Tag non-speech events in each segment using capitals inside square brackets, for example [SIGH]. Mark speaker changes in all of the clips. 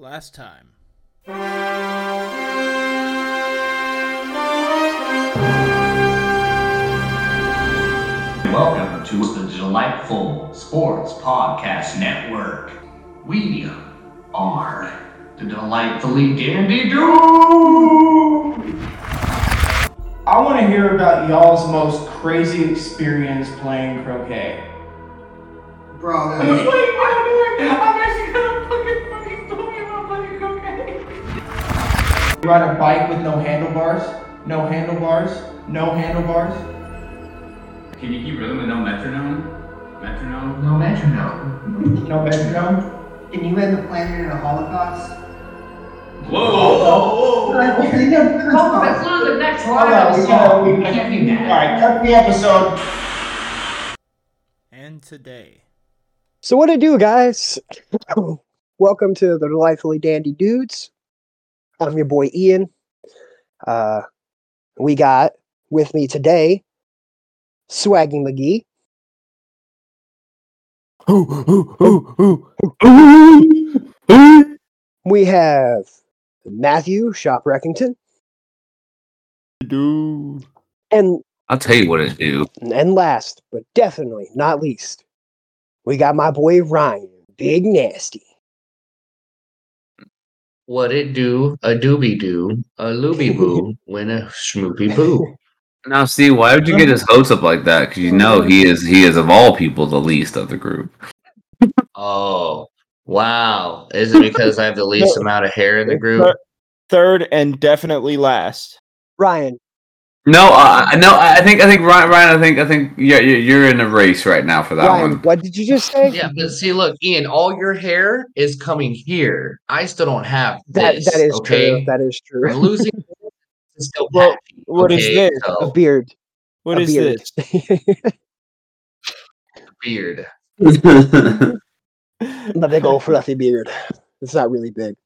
Speaker 1: Last time.
Speaker 2: Welcome to the Delightful Sports Podcast Network. We are the Delightfully Dandy Dude.
Speaker 3: I want to hear about y'all's most crazy experience playing croquet.
Speaker 4: Bro,
Speaker 3: I'm
Speaker 4: that-
Speaker 3: actually You ride a bike with no handlebars, no handlebars, no handlebars.
Speaker 5: Can you keep rhythm with no metronome? Metronome?
Speaker 4: no metronome.
Speaker 3: No metronome.
Speaker 4: Can you end the planet in a holocaust?
Speaker 5: Whoa!
Speaker 4: Let's
Speaker 6: on to the next
Speaker 3: Hold on, we gotta, we
Speaker 2: I can't do that.
Speaker 3: Alright, cut the episode.
Speaker 1: And today.
Speaker 7: So what it do, guys? [COUGHS] Welcome to the Delightfully Dandy Dudes. I'm your boy Ian. Uh, we got with me today Swaggy McGee. We have Matthew Shop Reckington,
Speaker 1: Dude.
Speaker 7: and
Speaker 5: I'll tell you what it do.
Speaker 7: and last but definitely not least, we got my boy Ryan, Big Nasty.
Speaker 8: What it do, a doobie doo, a looby boo, [LAUGHS] when a schmoopy poo.
Speaker 5: Now, see, why would you get his hopes up like that? Because you know he is he is of all people the least of the group.
Speaker 8: Oh, wow. Is it because I have the least [LAUGHS] amount of hair in the group?
Speaker 9: Third and definitely last.
Speaker 7: Ryan,
Speaker 5: No, uh, I no, I think I think Ryan, Ryan I think I think yeah, you're, you're in a race right now for that
Speaker 7: Ryan,
Speaker 5: one.
Speaker 7: what did you just say?
Speaker 8: Yeah, but see, look, Ian, all your hair is coming here. I still don't have
Speaker 7: That
Speaker 8: this.
Speaker 7: that is
Speaker 8: okay?
Speaker 7: true. That is true.
Speaker 8: I'm losing. [LAUGHS] Still
Speaker 9: Well,
Speaker 8: patchy,
Speaker 9: what is
Speaker 8: okay?
Speaker 9: this?
Speaker 7: a beard.
Speaker 9: What
Speaker 7: a
Speaker 9: is
Speaker 7: beard.
Speaker 9: this? [LAUGHS]
Speaker 8: beard.
Speaker 7: the big old fluffy beard. It's not really big.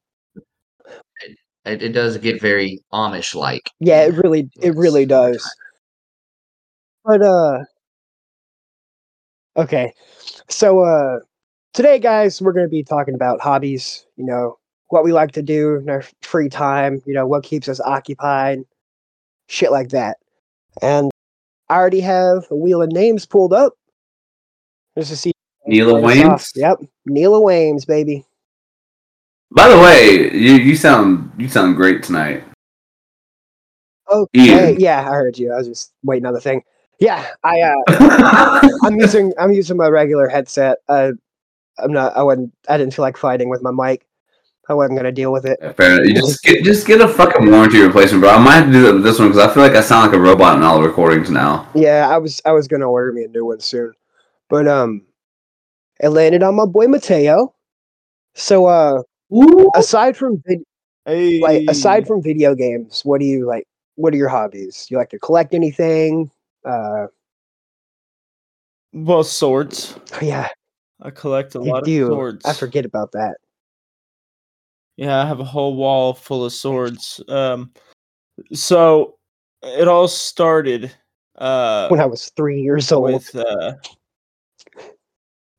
Speaker 8: It, it does get very Amish-like.
Speaker 7: Yeah, it really it really does. But uh okay. So uh today guys, we're going to be talking about hobbies, you know, what we like to do in our free time, you know, what keeps us occupied, shit like that. And I already have a wheel of names pulled up. Just to see
Speaker 5: Neela
Speaker 7: Start us off.
Speaker 5: Waynes.
Speaker 7: Yep. Neela Wames, baby.
Speaker 5: By the way, you you sound you sound great tonight.
Speaker 7: Okay.
Speaker 5: Ian.
Speaker 7: Yeah, I heard you. I was just waiting on the thing. Yeah, I uh [LAUGHS] I'm using I'm using my regular headset. Uh, I'm not. I wasn't. I didn't feel like fighting with my mic. I wasn't gonna deal with it.
Speaker 5: Yeah, fair enough. You just get just get a fucking warranty replacement, bro. I might have to do that with this one because I feel like I sound like a robot in all the recordings now.
Speaker 7: Yeah, I was. I was gonna order me a new one soon, but um, it landed on my boy Mateo. So uh, aside from vid-
Speaker 9: Hey.
Speaker 7: like aside from video games, what do you like? What are your hobbies? You like to collect anything? Uh,
Speaker 9: well, swords.
Speaker 7: yeah,
Speaker 9: I collect a
Speaker 7: you
Speaker 9: lot
Speaker 7: do.
Speaker 9: of swords.
Speaker 7: I forget about that.
Speaker 9: Yeah, I have a whole wall full of swords. Um, so it all started uh
Speaker 7: When I was three years old.
Speaker 9: with uh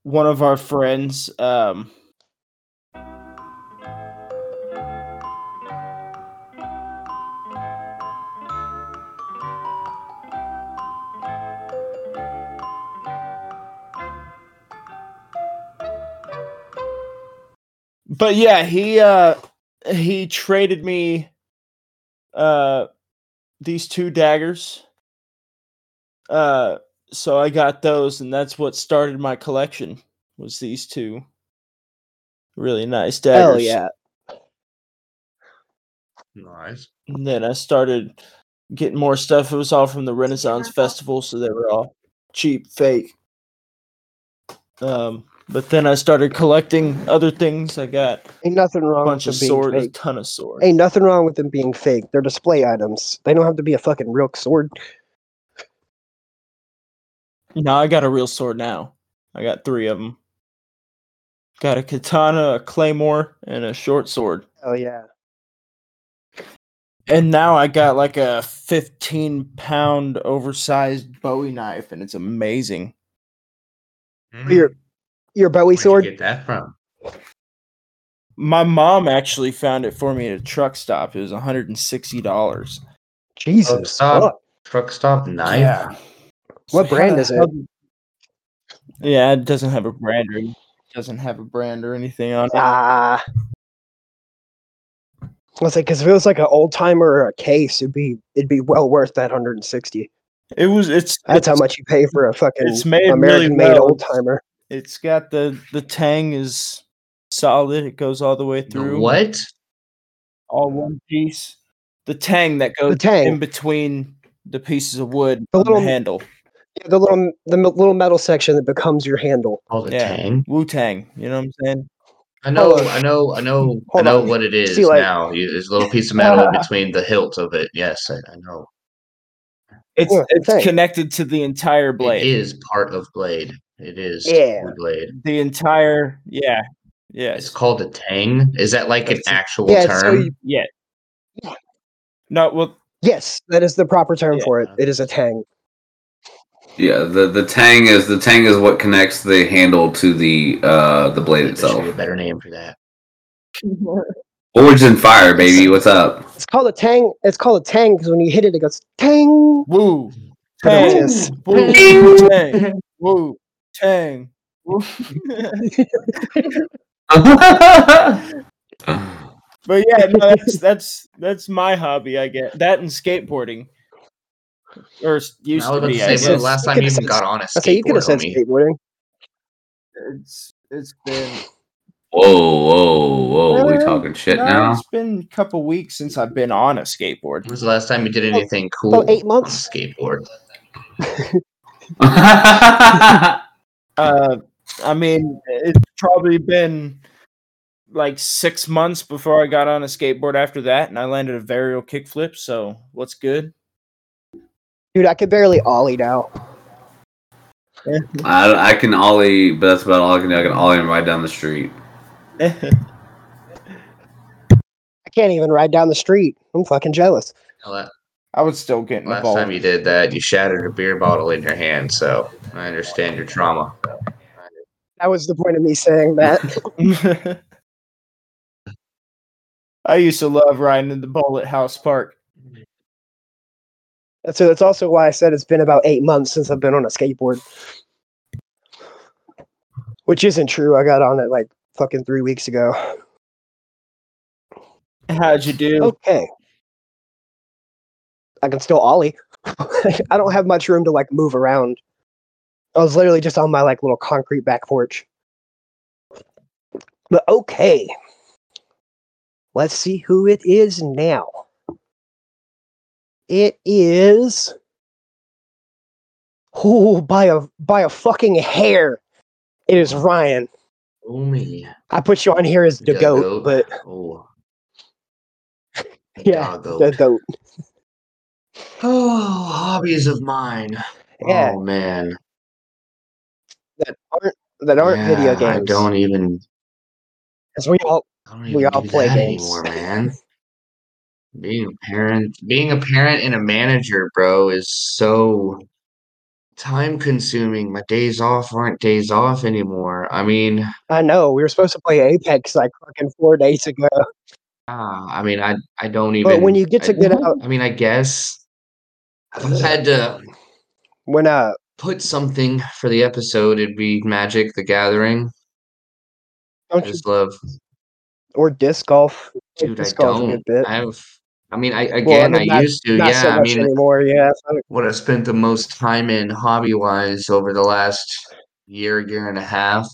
Speaker 9: one of our friends. Um, but yeah, he uh he traded me uh these two daggers. Uh so I got those and that's what started my collection was these two really nice daggers.
Speaker 7: Hell yeah.
Speaker 8: Nice.
Speaker 9: And then I started getting more stuff. It was all from the Renaissance Festival, so they were all cheap, fake. Um, but then I started collecting other things. I got
Speaker 7: Ain't nothing
Speaker 9: a
Speaker 7: wrong
Speaker 9: bunch
Speaker 7: with
Speaker 9: of
Speaker 7: being
Speaker 9: swords, a ton of swords.
Speaker 7: Ain't nothing wrong with them being fake. They're display items. They don't have to be a fucking real sword.
Speaker 9: No, I got a real sword now. I got three of them. Got a katana, a claymore, and a short sword.
Speaker 7: Oh yeah.
Speaker 9: And now I got like a 15 pound oversized Bowie knife, and it's amazing. Mm-hmm.
Speaker 7: Your your Bowie
Speaker 8: Where'd you
Speaker 7: sword.
Speaker 8: get that from?
Speaker 9: My mom actually found it for me at a truck stop. It was $160.
Speaker 7: Jesus.
Speaker 8: stop.
Speaker 7: fuck.
Speaker 8: Truck stop knife.
Speaker 9: Yeah.
Speaker 7: What brand is it?
Speaker 9: Yeah, it doesn't have a brand or doesn't have a brand or anything on it.
Speaker 7: Ah. I was like, because if it was like an old timer or a case, it'd be it'd be well worth that 160.
Speaker 9: It was it's
Speaker 7: That's how much you pay for a fucking
Speaker 9: it's made really
Speaker 7: American made
Speaker 9: well.
Speaker 7: old timer.
Speaker 9: It's got the the tang is solid. It goes all the way
Speaker 8: The
Speaker 9: through.
Speaker 8: what?
Speaker 9: All one piece. The tang that goes
Speaker 7: tang.
Speaker 9: in between the pieces of wood
Speaker 7: The
Speaker 9: on the
Speaker 7: little-
Speaker 9: handle.
Speaker 7: Yeah, the little the little metal section that becomes your handle.
Speaker 8: Oh, the
Speaker 9: Yeah.
Speaker 8: tang.
Speaker 9: Wu Tang. You know what I'm saying?
Speaker 8: I know, I know, I know, I know
Speaker 7: on.
Speaker 8: what it is
Speaker 7: See, like-
Speaker 8: now. You- There's a little piece of metal [LAUGHS] between the hilt of it. Yes, I, I know.
Speaker 9: It's
Speaker 7: Yeah,
Speaker 9: it's connected to the entire blade.
Speaker 8: It is part of blade. It is
Speaker 7: Yeah.
Speaker 8: the blade.
Speaker 9: The entire yeah. Yeah.
Speaker 8: It's called a tang. Is that like an
Speaker 9: That's a-
Speaker 8: actual
Speaker 7: Yeah,
Speaker 8: term?
Speaker 7: so you,
Speaker 9: Yeah.
Speaker 7: Yeah.
Speaker 9: No, well,
Speaker 7: yes, that is the proper term
Speaker 9: Yeah.
Speaker 7: for it. It is a tang.
Speaker 5: Yeah, the the tang is the tang is what connects the handle to the uh the blade
Speaker 8: There should be
Speaker 5: itself.
Speaker 8: a better name for that. [LAUGHS]
Speaker 5: Origin fire, baby. What's up?
Speaker 7: It's called a tang. It's called a tang because when you hit it, it goes tang.
Speaker 9: woo.
Speaker 7: But
Speaker 9: Tang. Woo. Tang. Woo. Tang. [LAUGHS] But yeah, no, that's that's that's my hobby. I get that and skateboarding, or s- used to be.
Speaker 8: say,
Speaker 9: I
Speaker 8: the
Speaker 9: guess.
Speaker 8: last time you even got on a
Speaker 7: I say you could
Speaker 8: skateboard,
Speaker 7: have said
Speaker 8: homie?
Speaker 7: skateboarding.
Speaker 9: It's it's been
Speaker 5: Whoa, whoa, whoa! We
Speaker 9: Uh,
Speaker 5: talking shit
Speaker 9: no,
Speaker 5: now?
Speaker 9: It's been a couple weeks since I've been on a skateboard.
Speaker 8: When was the last time you did anything cool?
Speaker 7: About eight
Speaker 8: on a
Speaker 7: months.
Speaker 8: skateboard. [LAUGHS] [LAUGHS]
Speaker 9: Uh, I mean, it's probably been like six months before I got on a skateboard after that, and I landed a varial kickflip. So what's good?
Speaker 7: Dude, I could barely ollie now.
Speaker 5: I, I can ollie, but that's about all I can do. I can ollie and ride down the street. [LAUGHS]
Speaker 7: I can't even ride down the street. I'm fucking jealous.
Speaker 8: Well, that-
Speaker 9: I would still get in
Speaker 8: Last
Speaker 9: ball.
Speaker 8: time you did that, you shattered a beer bottle in your hand. So I understand your trauma.
Speaker 7: That was the point of me saying that. [LAUGHS] [LAUGHS]
Speaker 9: I used to love riding in the bowl at House Park.
Speaker 7: so that's also why I said it's been about eight months since I've been on a skateboard. Which isn't true. I got on it like fucking three weeks ago.
Speaker 9: How'd you do?
Speaker 7: Okay. I can still ollie. [LAUGHS] I don't have much room to like move around. I was literally just on my like little concrete back porch. But okay. Let's see who it is now. It is Oh, by a by a fucking hair. It is Ryan.
Speaker 8: Oh me.
Speaker 7: I put you on here as the
Speaker 8: The
Speaker 7: goat,
Speaker 8: goat.
Speaker 7: but
Speaker 8: Oh. [LAUGHS]
Speaker 7: yeah, the goat.
Speaker 8: Oh, hobbies of mine.
Speaker 7: Yeah.
Speaker 8: Oh man.
Speaker 7: That aren't that aren't video
Speaker 8: games. I don't even.
Speaker 7: As we all We all play games.
Speaker 8: anymore, man. Being a parent, being a parent and a manager, bro, is so time consuming. My days off aren't days off anymore. I mean,
Speaker 7: I know we were supposed to play Apex like fucking four days ago,
Speaker 8: ah, I mean, I I don't even.
Speaker 7: but when you get to
Speaker 8: I,
Speaker 7: get [LAUGHS] out,
Speaker 8: I mean, I guess if I had to
Speaker 7: when uh,
Speaker 8: put something for the episode, it'd be Magic: The Gathering. I
Speaker 7: don't you
Speaker 8: just love,
Speaker 7: or disc golf?
Speaker 8: dude. I
Speaker 7: disc golf's a
Speaker 8: don't.
Speaker 7: good bit.
Speaker 8: I have. I mean, I
Speaker 7: Well,
Speaker 8: again, I,
Speaker 7: mean, not-
Speaker 8: used to.
Speaker 7: Not
Speaker 8: yeah,
Speaker 7: so
Speaker 8: I mean,
Speaker 7: anymore. Yeah,
Speaker 8: what I spent the most time in hobby wise over the last year, year and a half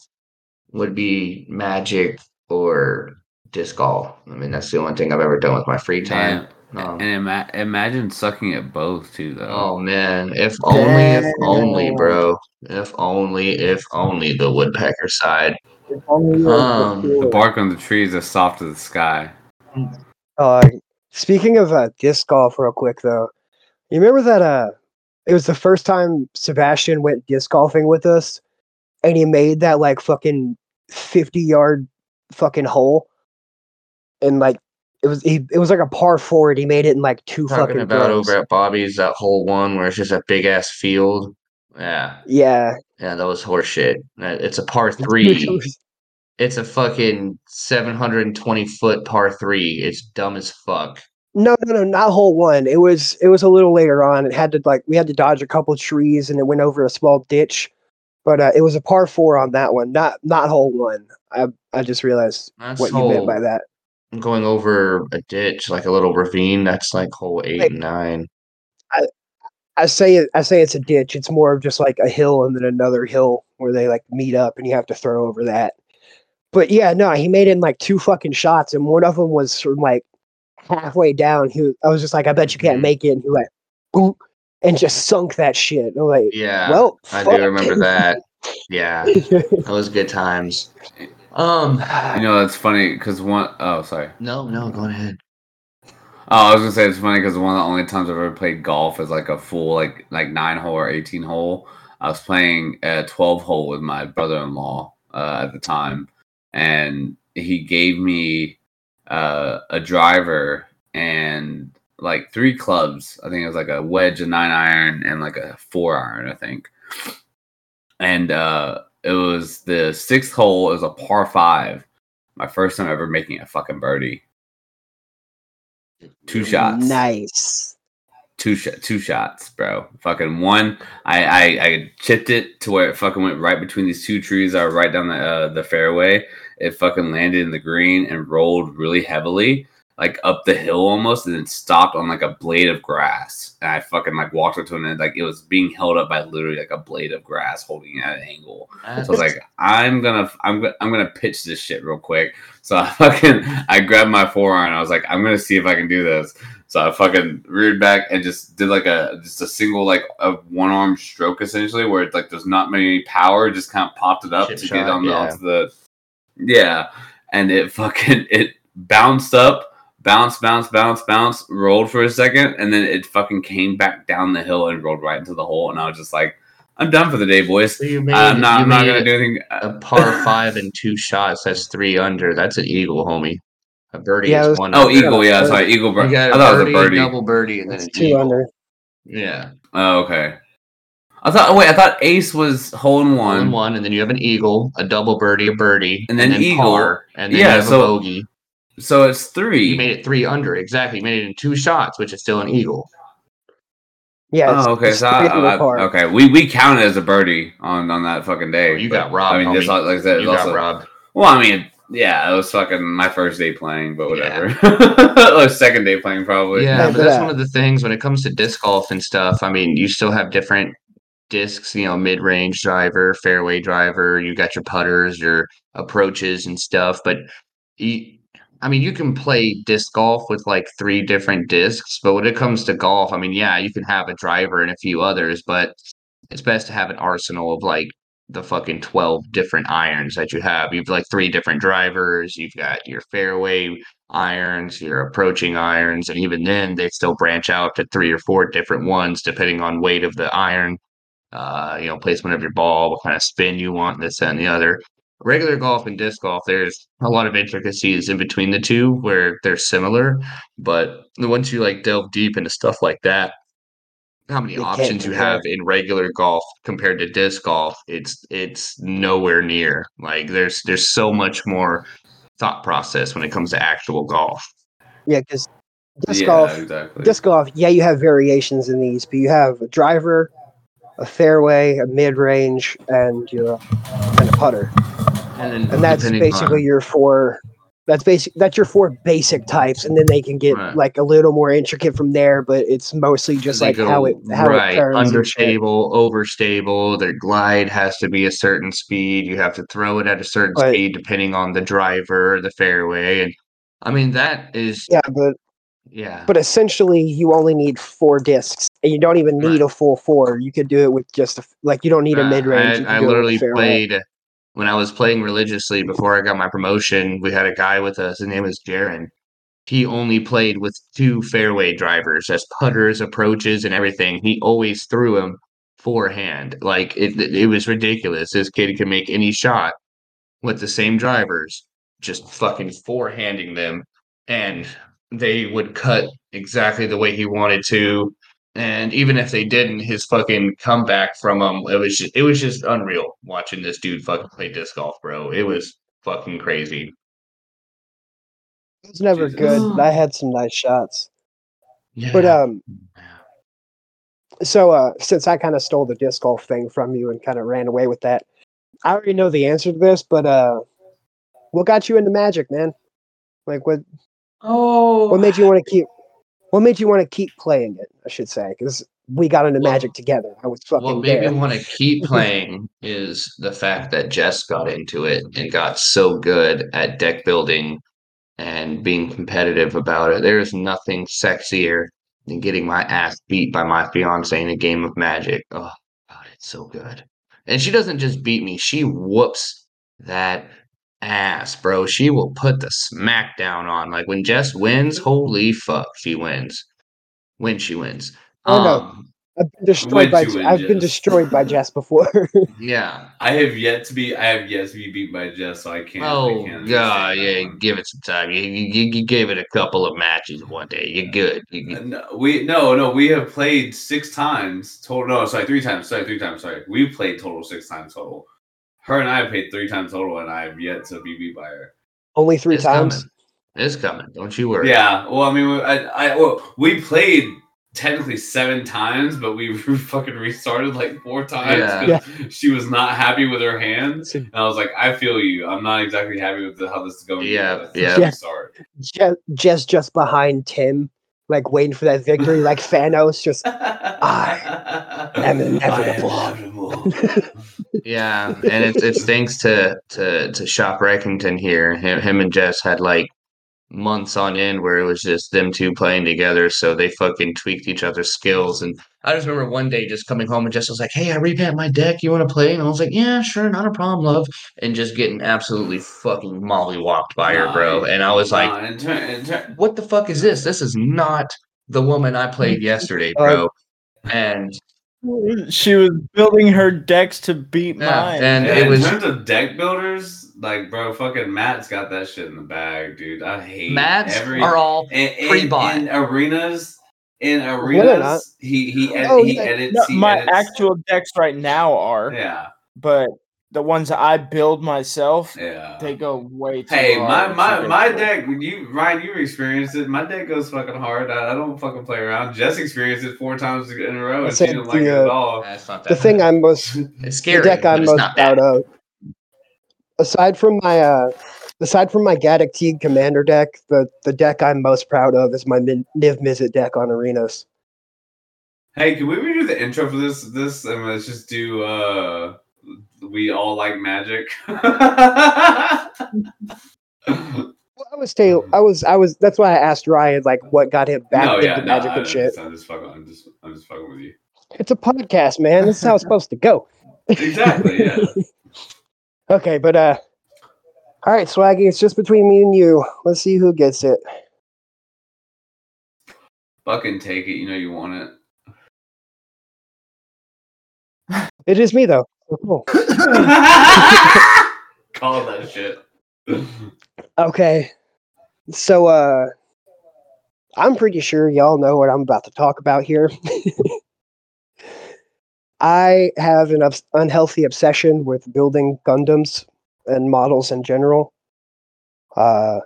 Speaker 8: would be magic or disc golf. I mean, that's the only thing I've ever done with my free time.
Speaker 5: Man,
Speaker 8: Um,
Speaker 5: and ima- imagine sucking at both too, though.
Speaker 8: oh man, if only, if only, bro. If only, if only the woodpecker side.
Speaker 7: if only
Speaker 8: Um.
Speaker 5: The bark on the trees is soft as the sky.
Speaker 7: Uh, speaking of uh, disc golf, real quick though, you remember that uh, it was the first time Sebastian went disc golfing with us, and he made that like fucking fifty yard fucking hole, and like it was he, it was like a par four, and he made it in like two
Speaker 8: Talking
Speaker 7: fucking
Speaker 8: about
Speaker 7: throws.
Speaker 8: over at Bobby's that whole one where it's just a big ass field. Yeah,
Speaker 7: Yeah,
Speaker 8: yeah, that was horseshit. It's a par [LAUGHS] three. it's a fucking 720 foot par three. It's dumb as fuck.
Speaker 7: No, no, no, not hole one. It was it was a little later on. It had to like we had to dodge a couple trees and it went over a small ditch. But uh, it was a par four on that one, not not hole one. I I just realized
Speaker 8: That's
Speaker 7: what you meant by
Speaker 8: hole- Going over a ditch, like a little ravine. That's like hole eight
Speaker 7: Wait.
Speaker 8: and nine.
Speaker 7: I say it. I say it's a ditch. It's more of just like a hill and then another hill where they like meet up, and you have to throw over that. But yeah, no, he made in like two fucking shots, and one of them was from like halfway down. He, I was just like, I bet you can't
Speaker 8: Mhm.
Speaker 7: make it, and he went, boom, and just sunk that shit. I'm like,
Speaker 8: Yeah,
Speaker 7: well,
Speaker 8: I do remember that. Yeah, [LAUGHS] that was good times. Um,
Speaker 5: You know, that's funny because one oh sorry.
Speaker 8: no, no, go ahead.
Speaker 5: Oh, I was gonna say it's funny because one of the only times I've ever played golf is like a full like like nine hole or eighteen hole. I was playing a twelve hole with my brother in law uh, at the time, and he gave me uh, a driver and like three clubs. I think it was like a wedge, a nine iron, and like a four iron. I think, and uh, it was the sixth hole. It was a par five. My first time ever making a fucking birdie. Two shots.
Speaker 7: nice.
Speaker 5: Two shot, two shots, bro. Fucking one. I, I I chipped it to where it fucking went right between these two trees that are right down the uh, the fairway. It fucking landed in the green and rolled really heavily, like up the hill almost, and then stopped on like a blade of grass. And I fucking like walked up to it and like it was being held up by literally like a blade of grass holding it at an angle. So I was like, I'm gonna, I'm gonna, I'm gonna pitch this shit real quick. So I [LAUGHS] fucking, I grabbed my forearm. I was like, I'm gonna see if I can do this. So I fucking reared back and just did like a, just a single like a one arm stroke essentially, where it's like there's not many power, just kind of popped it up
Speaker 8: Chip
Speaker 5: to
Speaker 8: shot,
Speaker 5: get on the,
Speaker 8: yeah.
Speaker 5: onto the, yeah, and it fucking it bounced up, bounced, bounce, bounce, bounce, rolled for a second, and then it fucking came back down the hill and rolled right into the hole. And I was just like, I'm done for the day, boys.
Speaker 8: So made, uh,
Speaker 5: I'm not, I'm not gonna do anything.
Speaker 8: Uh, a par [LAUGHS] five and two shots. That's three under. That's an eagle, homie. A birdie
Speaker 7: Yeah, it
Speaker 8: is
Speaker 7: was-
Speaker 8: one.
Speaker 5: Oh,
Speaker 8: under.
Speaker 5: eagle, yeah, sorry, eagle.
Speaker 8: You
Speaker 5: Birdie. I
Speaker 8: got a
Speaker 5: thought it was a birdie.
Speaker 8: double birdie, and then
Speaker 7: That's
Speaker 8: an
Speaker 7: two
Speaker 8: eagle.
Speaker 7: under.
Speaker 8: Yeah,
Speaker 5: Oh, okay. I thought. Oh, wait, I thought ace was hole in
Speaker 8: one
Speaker 5: one.
Speaker 8: one, and then you have an eagle, a double birdie, a birdie,
Speaker 5: And then eagle.
Speaker 8: par, and then
Speaker 5: Yeah,
Speaker 8: you have
Speaker 5: so-
Speaker 8: a bogey.
Speaker 5: So it's three.
Speaker 8: You made it three under exactly. You made it in two shots, which is still an eagle.
Speaker 7: Yeah. it's-
Speaker 5: Oh, okay.
Speaker 7: it's
Speaker 5: So I, I- okay, we we counted as a birdie on on that fucking day.
Speaker 8: Oh, you
Speaker 5: but,
Speaker 8: got robbed,
Speaker 5: I mean, just
Speaker 8: homie.
Speaker 5: like, like I said,
Speaker 8: You
Speaker 5: it's
Speaker 8: got
Speaker 5: also,
Speaker 8: robbed.
Speaker 5: well, I mean, yeah, it was fucking my first day playing, but
Speaker 8: Yeah.
Speaker 5: whatever. [LAUGHS] or second day playing, probably.
Speaker 8: Yeah,
Speaker 7: Thanks
Speaker 8: but that's
Speaker 7: that.
Speaker 8: one of the things when it comes to disc golf and stuff. I mean, you still have different discs, you know, mid range driver, fairway driver, you got your putters, your approaches and stuff. But you, I mean, you can play disc golf with like three different discs, but when it comes to golf, I mean, yeah, you can have a driver and a few others, but it's best to have an arsenal of like the fucking 12 different irons that you have. You've like three different drivers, you've got your fairway irons, your approaching irons, and even then they still branch out to three or four different ones depending on weight of the iron, uh, you know, placement of your ball, what kind of spin you want, this and the other. Regular golf and disc golf, there's a lot of intricacies in between the two where they're similar, but once you like delve deep into stuff like that, how many
Speaker 7: You
Speaker 8: options you have in regular golf compared to disc golf, it's it's nowhere near. Like there's there's so much more thought process when it comes to actual golf.
Speaker 7: Yeah, because disc
Speaker 5: Yeah,
Speaker 7: golf,
Speaker 5: exactly.
Speaker 7: disc golf. Yeah, you have variations in these, but you have a driver, a fairway, a mid range, and your and a putter,
Speaker 8: And then
Speaker 7: and that's basically
Speaker 8: on-
Speaker 7: your four. That's basic. That's your four basic types, and then they can get
Speaker 8: Right.
Speaker 7: like a little more intricate from there. But it's mostly just like
Speaker 8: go
Speaker 7: how it how
Speaker 8: right
Speaker 7: it turns.
Speaker 8: understable, overstable. Their glide has to be a certain speed. You have to throw it at a certain
Speaker 7: But-
Speaker 8: speed depending on the driver, the fairway, and I mean that is
Speaker 7: Yeah, but
Speaker 8: yeah.
Speaker 7: but essentially you only need four discs, and you don't even need
Speaker 8: Right.
Speaker 7: a full four. You could do it with just a, like you don't need a mid range.
Speaker 8: I, I literally played when I was playing religiously before I got my promotion. We had a guy with us. His name was Jaron. He only played with two fairway drivers as putters, approaches, and everything. He always threw them forehand. Like it, it was ridiculous. This kid could make any shot with the same drivers, just fucking forehanding them, and they would cut exactly the way he wanted to. And even if they didn't, his fucking comeback from them, it was just, it was just unreal watching this dude fucking play disc golf, bro. It was fucking crazy.
Speaker 7: It was never
Speaker 5: Jesus.
Speaker 7: good. but I had some nice shots.
Speaker 8: Yeah.
Speaker 7: But um, so uh, since I kind of stole the disc golf thing from you and kind of ran away with that, I already know the answer to this. But uh, what got you into Magic, man? Like what?
Speaker 3: Oh,
Speaker 7: What made you want to keep? What made you want to keep playing it? I should say because we got into
Speaker 8: Well-
Speaker 7: Magic together. I was fucking
Speaker 8: what made
Speaker 7: there.
Speaker 8: me want to keep [LAUGHS] playing is the fact that Jess got into it and got so good at deck building and being competitive about it. There is nothing sexier than getting my ass beat by my fiance in a game of Magic. Oh, God, it's so good. And she doesn't just beat me; she whoops that ass, bro. She will put the smackdown on. Like when Jess wins, holy fuck, she wins. When she wins.
Speaker 7: Oh, no.
Speaker 8: Um,
Speaker 7: I've been destroyed by.
Speaker 5: When'd you win,
Speaker 7: I've been destroyed by Jess before. [LAUGHS]
Speaker 8: yeah.
Speaker 5: I have yet to be. I have yet to be beat by Jess, so I can't. I
Speaker 8: Oh
Speaker 5: can't
Speaker 8: god, yeah,
Speaker 5: one.
Speaker 8: give it some time. You, you, you gave it a couple of matches one day. You're good. You, you-
Speaker 5: Uh, No, we no no we have played six times total. No, sorry, three times. Sorry, three times. Sorry, we played total six times total. Her and I have played three times total, and I have yet to be beat by her.
Speaker 7: Only three
Speaker 8: it's
Speaker 7: times.
Speaker 8: coming. It's coming. Don't you worry.
Speaker 5: Yeah, well, I mean, I, I well, we played technically seven times, but we [LAUGHS] fucking restarted like four times.
Speaker 8: Yeah.
Speaker 5: 'cause She was not happy with her hands, and I was like, I feel you. I'm not exactly happy with the, how this is going.
Speaker 8: Yeah, yeah.
Speaker 7: Yeah.
Speaker 5: Restart.
Speaker 7: Jess just behind Tim, like waiting for that victory, like [LAUGHS] Thanos. Just
Speaker 5: I
Speaker 7: am inevitable. [LAUGHS]
Speaker 8: Yeah, and it's it's thanks to to to Shop Reckington here. Him, him and Jess had like months on end where it was just them two playing together. So they fucking tweaked each other's skills. And I just remember one day just coming home and Jess was like, "Hey, I revamped my deck. You want to play?" And I was like, "Yeah, sure, not a problem, love." And just getting absolutely fucking mollywalked by her, bro. And I was like,
Speaker 5: in turn, in turn,
Speaker 8: what the fuck is this? This is not the woman I played mm-hmm. yesterday, uh, bro. And
Speaker 9: She was building her decks to beat
Speaker 8: Yeah,
Speaker 9: mine.
Speaker 8: and
Speaker 5: Yeah,
Speaker 8: it
Speaker 5: in
Speaker 8: was
Speaker 5: terms of deck builders, like bro, fucking Matt's got that shit in the bag, dude. I hate
Speaker 8: Matt's
Speaker 5: every
Speaker 8: are all
Speaker 5: in, in,
Speaker 8: pre-bought.
Speaker 5: in arenas. In arenas, he he ed-
Speaker 7: Oh,
Speaker 5: he
Speaker 7: yeah.
Speaker 5: edits.
Speaker 9: No,
Speaker 5: he
Speaker 9: my
Speaker 5: edits,
Speaker 9: actual decks right now are,
Speaker 5: yeah
Speaker 9: but the ones that I build myself,
Speaker 5: yeah.
Speaker 9: they go way too
Speaker 5: Hey, my my my
Speaker 9: get
Speaker 5: deck. You Ryan, you experienced it. My deck goes fucking hard. I, I don't fucking play around. Jess experienced it four times in a row,
Speaker 7: I
Speaker 5: and she didn't like it
Speaker 7: the,
Speaker 5: at
Speaker 7: uh,
Speaker 5: all.
Speaker 8: That's not that
Speaker 7: the thing. I'm most
Speaker 8: It's
Speaker 7: the
Speaker 8: scary.
Speaker 7: deck I'm most
Speaker 8: not
Speaker 7: proud of. Aside from my uh, aside from my Gaddock Teeg Commander deck, the the deck I'm most proud of is my Min- Niv Mizzet deck on Arenas.
Speaker 5: Hey, can we redo the intro for this? This and let's just do. uh We all like magic. [LAUGHS]
Speaker 7: Well, I was tell I was I was that's why I asked Ryan like what got him back
Speaker 5: no,
Speaker 7: into
Speaker 5: yeah, no,
Speaker 7: Magic
Speaker 5: I,
Speaker 7: and shit.
Speaker 5: I'm just fucking. I'm just. I'm just fucking with you.
Speaker 7: It's a podcast, man. This is how it's supposed to go.
Speaker 5: Exactly. Yeah. [LAUGHS]
Speaker 7: Okay, but uh, all right, Swaggy, it's just between me and you. Let's see who gets it.
Speaker 5: fucking take it. You know you want it. [LAUGHS]
Speaker 7: It is me though. Oh, cool. [LAUGHS]
Speaker 5: Call that shit. [LAUGHS]
Speaker 7: Okay. So uh I'm pretty sure y'all know what I'm about to talk about here. I have an unhealthy obsession with building Gundams and models in general. Uh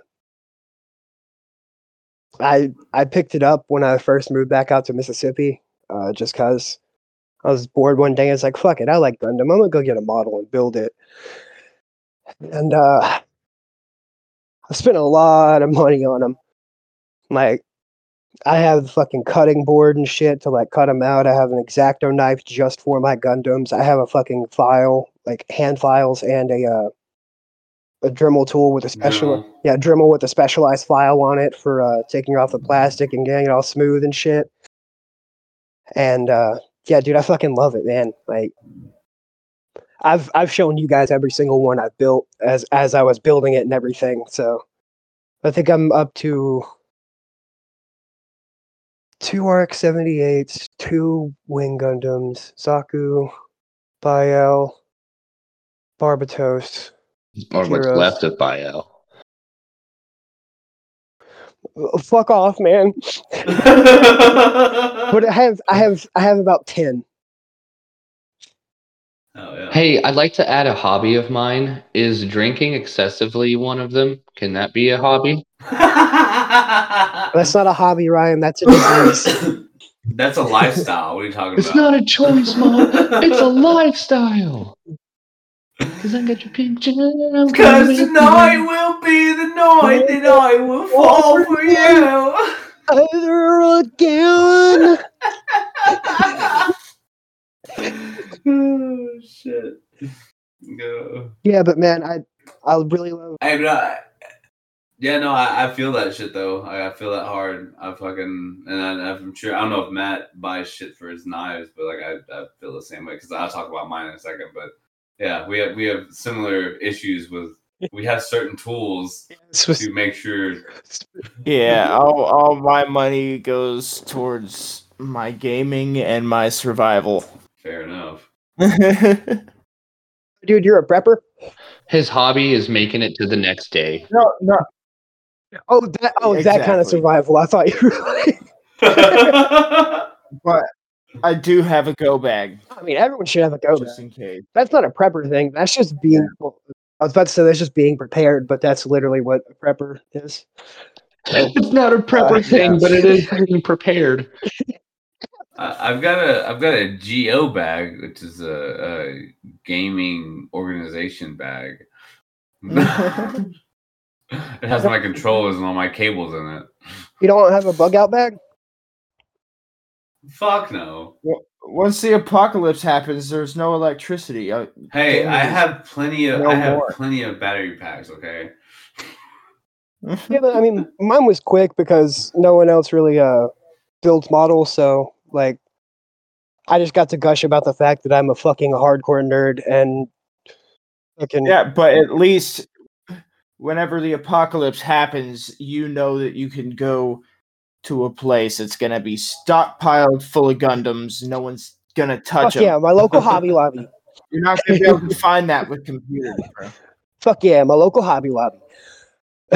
Speaker 7: I I picked it up when I first moved back out to Mississippi, uh, just cause I was bored one day. I was like, "Fuck it, I like Gundam. I'm gonna go get a model and build it." And uh, I spent a lot of money on them. Like, I have the fucking cutting board and shit to like cut them out. I have an exacto knife just for my Gundams. I have a fucking file, like hand files, and a uh, a Dremel tool with a special yeah Dremel with a specialized file on it for uh, taking off the plastic and getting it all smooth and shit. And uh, yeah, dude, I fucking love it, man. Like. I've I've shown you guys every single one I've built as as I was building it and everything. So I think I'm up to two RX-78s, two Wing Gundams, Zaku, Bael, Barbatos.
Speaker 8: Or what's left of Bio.
Speaker 7: Oh, fuck off, man. [LAUGHS] But I have I have I have about ten.
Speaker 5: Oh yeah.
Speaker 8: Hey, I'd like to add a hobby of mine. Is drinking excessively one of them? Can that be a hobby?
Speaker 7: That's not a hobby, Ryan. That's a [LAUGHS] disease.
Speaker 5: That's a lifestyle. What are you talking
Speaker 8: It's
Speaker 5: about?
Speaker 8: It's not a choice, Mom. It's a [LAUGHS] lifestyle. Cause I got your picture. I'm
Speaker 5: Cause
Speaker 8: coming
Speaker 5: tonight will be the night that I will fall for you.
Speaker 7: Other again. [LAUGHS]
Speaker 5: oh shit. No.
Speaker 7: Yeah, but man, I I really love.
Speaker 5: I'm not. Yeah, no, I, I feel that shit though. I, I feel that hard. I fucking and I, I'm sure I don't know if Matt buys shit for his knives, but like I, I feel the same way because I'll talk about mine in a second. But yeah, we have we have similar issues with we have certain tools
Speaker 7: This
Speaker 5: to make sure.
Speaker 9: Yeah, all, all my money goes towards my gaming and my survival.
Speaker 5: Fair enough. [LAUGHS]
Speaker 7: dude, you're a prepper.
Speaker 8: His hobby is making it to the next day.
Speaker 9: no, no.
Speaker 7: Oh, that oh that kind of survival. I thought you were. Like, [LAUGHS]
Speaker 9: But I do have a go bag
Speaker 7: I mean, everyone should have a go
Speaker 9: just
Speaker 7: bag.
Speaker 9: in case.
Speaker 7: That's not a prepper thing. That's just being. Well, I was about to say that's just being prepared, but that's literally what a prepper is.
Speaker 8: It's not a prepper
Speaker 7: Uh,
Speaker 8: thing,
Speaker 5: yeah.
Speaker 8: but it is being prepared. [LAUGHS]
Speaker 5: I, I've got a I've got a GO bag, which is a, a gaming organization bag. [LAUGHS] [LAUGHS] it has my controllers and all my cables in it.
Speaker 7: You don't have a bug out bag?
Speaker 5: Fuck no.
Speaker 9: Once the apocalypse happens, there's no electricity. I,
Speaker 5: Hey, I have plenty of
Speaker 9: No
Speaker 5: I have
Speaker 9: more.
Speaker 5: plenty of battery packs. Okay. [LAUGHS]
Speaker 7: Yeah, but I mean, mine was quick because no one else really uh builds models. So like, I just got to gush about the fact that I'm a fucking hardcore nerd and fucking
Speaker 9: yeah, but at least whenever the apocalypse happens, you know that you can go to a place that's gonna be stockpiled full of Gundams. No one's gonna touch
Speaker 7: fuck
Speaker 9: them.
Speaker 7: yeah, my local [LAUGHS] Hobby Lobby.
Speaker 9: You're not gonna be able to find that with computers, bro.
Speaker 7: Fuck yeah, my local Hobby Lobby. [LAUGHS] [LAUGHS]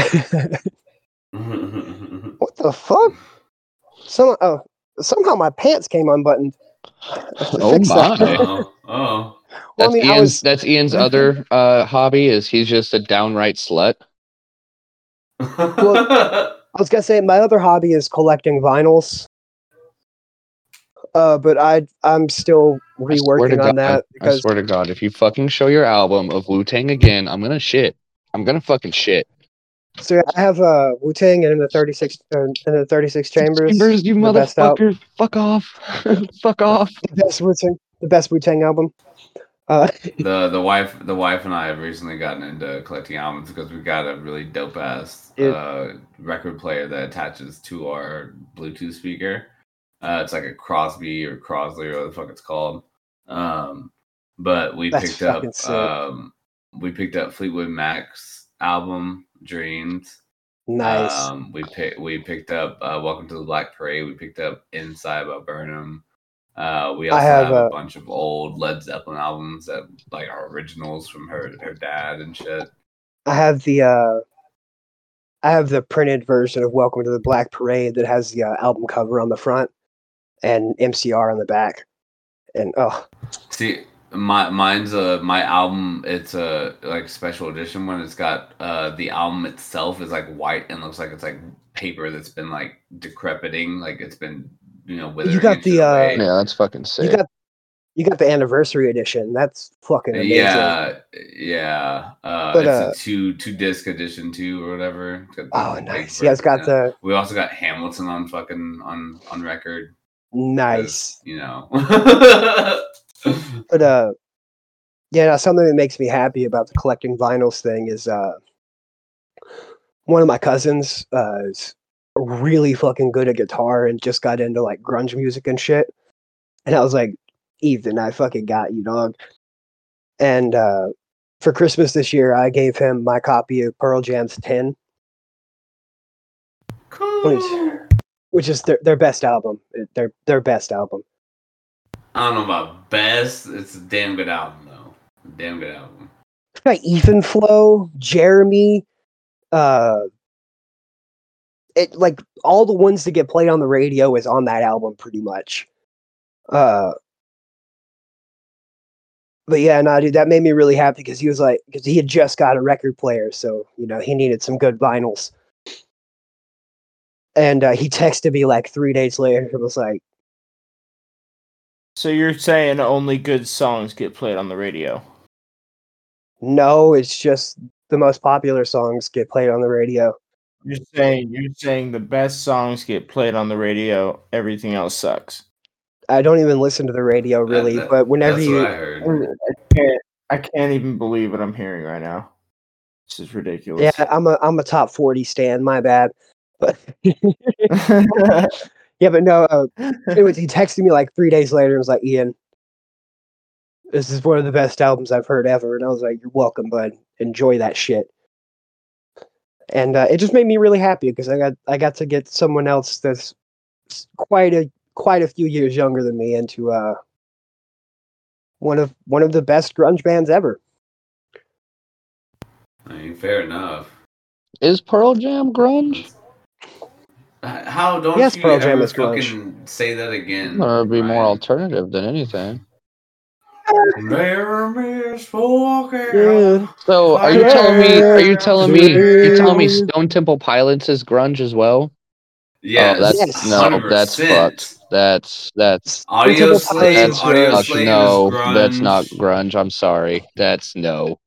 Speaker 7: what the fuck? Some oh somehow my pants came unbuttoned. I have to
Speaker 8: Oh
Speaker 7: fix that.
Speaker 8: my.
Speaker 5: oh, oh. [LAUGHS]
Speaker 7: Well,
Speaker 8: That's
Speaker 7: I mean, I
Speaker 8: Ian's.
Speaker 7: was
Speaker 8: That's Ian's other uh, hobby. Is he's just a downright slut. [LAUGHS]
Speaker 7: I was gonna say my other hobby is collecting vinyls. Uh, but I I'm still
Speaker 8: I swear to
Speaker 7: reworking
Speaker 8: God,
Speaker 7: on that
Speaker 8: I
Speaker 7: because
Speaker 8: swear to God, if you fucking show your album of Wu Tang again, I'm gonna shit. I'm gonna fucking shit.
Speaker 7: So I have uh Wu Tang and in the 36 uh, in the 36 chambers.
Speaker 8: Chambers, you
Speaker 7: the best out-
Speaker 8: motherfucker! Fuck off! [LAUGHS] Fuck off!
Speaker 7: the best Wu Tang the best Wu Tang album. Uh, [LAUGHS]
Speaker 5: the the wife the wife and I have recently gotten into collecting albums because we got a really dope ass uh, record player that attaches to our Bluetooth speaker. Uh, it's like a Crosby or Crosley or what the fuck it's called. Um, but we
Speaker 7: That's
Speaker 5: picked up um, we picked up Fleetwood Mac's album Dreams.
Speaker 7: nice.
Speaker 5: Um, we picked we picked up uh, Welcome to the Black Parade. We picked up Inside by Burnham. Uh, we also
Speaker 7: have,
Speaker 5: have, a bunch of old Led Zeppelin albums that like are originals from her her dad and shit.
Speaker 7: I have the uh I have the printed version of Welcome to the Black Parade that has the uh, album cover on the front and MCR on the back. And oh,
Speaker 5: See, my mine's a my album. It's a like special edition one. It's got uh the album itself is like white and looks like it's like paper that's been like decrepiting, like it's been you know withering.
Speaker 7: got the,
Speaker 5: shit
Speaker 7: uh,
Speaker 5: away.
Speaker 8: Yeah, that's fucking sick.
Speaker 7: you got you got the anniversary edition. That's fucking amazing.
Speaker 5: Yeah, yeah. Uh,
Speaker 7: But,
Speaker 5: it's
Speaker 7: uh,
Speaker 5: a two two disc edition too or whatever. The
Speaker 7: Oh, nice. Yeah, it's got
Speaker 5: yeah.
Speaker 7: the
Speaker 5: We also got Hamilton on fucking on on record.
Speaker 7: nice.
Speaker 5: You know. [LAUGHS] [LAUGHS]
Speaker 7: But uh yeah, no, something that makes me happy about the collecting vinyls thing is uh one of my cousins uh is really fucking good at guitar and just got into like grunge music and shit. And I was like, Ethan, I fucking got you, dog. And uh for Christmas this year I gave him my copy of Pearl Jam's Ten,
Speaker 5: cool.
Speaker 7: which is their, their best album. Their their best album.
Speaker 5: I don't know about best. It's a damn good album though. Damn good album.
Speaker 7: It's got Even Flow, Jeremy, uh it like all the ones that get played on the radio is on that album pretty much. Uh but yeah, no, dude, that made me really happy because he was like, because he had just got a record player, so you know he needed some good vinyls. And uh, he texted me like three days later and was like,
Speaker 9: So you're saying only good songs get played on the radio?
Speaker 7: "No, it's just the most popular songs get played on the radio."
Speaker 9: You're saying you're saying the best songs get played on the radio. Everything else sucks.
Speaker 7: I don't even listen to the radio really,
Speaker 5: that-
Speaker 7: but whenever
Speaker 5: That's
Speaker 7: you,
Speaker 5: what I heard.
Speaker 9: Mm, I can't. I can't even believe what I'm hearing right now. This is ridiculous.
Speaker 7: yeah, I'm a I'm a top forty stan. My bad, but [LAUGHS] [LAUGHS] [LAUGHS] yeah, but no. Uh, [LAUGHS] anyways, he texted me like three days later and was like, "Ian, this is one of the best albums I've heard ever," and I was like, "You're welcome, bud. Enjoy that shit." And uh, it just made me really happy because I got I got to get someone else that's quite a quite a few years younger than me into uh, one of one of the best grunge bands ever.
Speaker 5: I mean, fair enough.
Speaker 1: Is Pearl Jam grunge?
Speaker 5: H- How don't
Speaker 7: Yes,
Speaker 5: you
Speaker 7: Pearl Jam
Speaker 5: ever
Speaker 7: is grunge.
Speaker 5: fucking say that again?
Speaker 1: Or be more alternative than anything.
Speaker 5: There is
Speaker 1: So are you telling me? Are you telling me? You're telling me Stone Temple Pilots is grunge as well?
Speaker 5: Oh, yes,
Speaker 1: oh, that's
Speaker 7: Yes.
Speaker 1: no, that's
Speaker 5: 100%.
Speaker 1: fucked. That's that's
Speaker 5: Audio
Speaker 7: Temple
Speaker 5: slave,
Speaker 1: that's
Speaker 5: audio
Speaker 1: fuck,
Speaker 5: slave
Speaker 1: no.
Speaker 5: is grunge.
Speaker 1: That's not grunge. I'm sorry. That's no.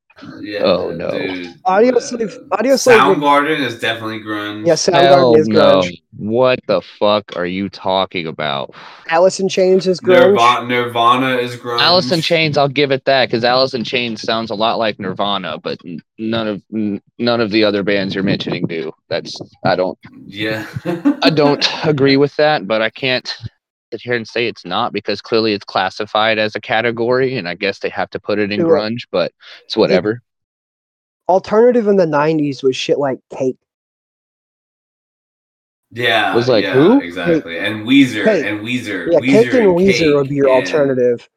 Speaker 5: Yeah,
Speaker 1: Oh, no.
Speaker 5: dude.
Speaker 7: Audio
Speaker 5: Uh,
Speaker 7: Slave- Audio Slave-
Speaker 5: Soundgarden is definitely grunge.
Speaker 7: Yeah,
Speaker 1: Hell
Speaker 7: Soundgarden is
Speaker 1: no.
Speaker 7: grunge.
Speaker 1: What the fuck are you talking about?
Speaker 7: Alice in Chains is grunge.
Speaker 5: Nirvana, Nirvana is grunge.
Speaker 1: Alice in Chains, I'll give it that because Alice in Chains sounds a lot like Nirvana, but none of n- none of the other bands you're mentioning do. That's I don't
Speaker 5: Yeah. [LAUGHS]
Speaker 1: I don't agree with that, but I can't sit here and say it's not because clearly it's classified as a category, and I guess they have to put it in
Speaker 7: Sure.
Speaker 1: grunge, but it's whatever.
Speaker 7: Alternative in the '90s was shit like Cake.
Speaker 5: Yeah.
Speaker 1: Was like,
Speaker 5: yeah,
Speaker 1: who?
Speaker 5: Exactly. And Weezer.
Speaker 7: Cake.
Speaker 5: And Weezer.
Speaker 7: Yeah,
Speaker 5: Weezer
Speaker 7: Cake and Weezer
Speaker 5: Cake
Speaker 7: would be your
Speaker 5: and
Speaker 7: alternative.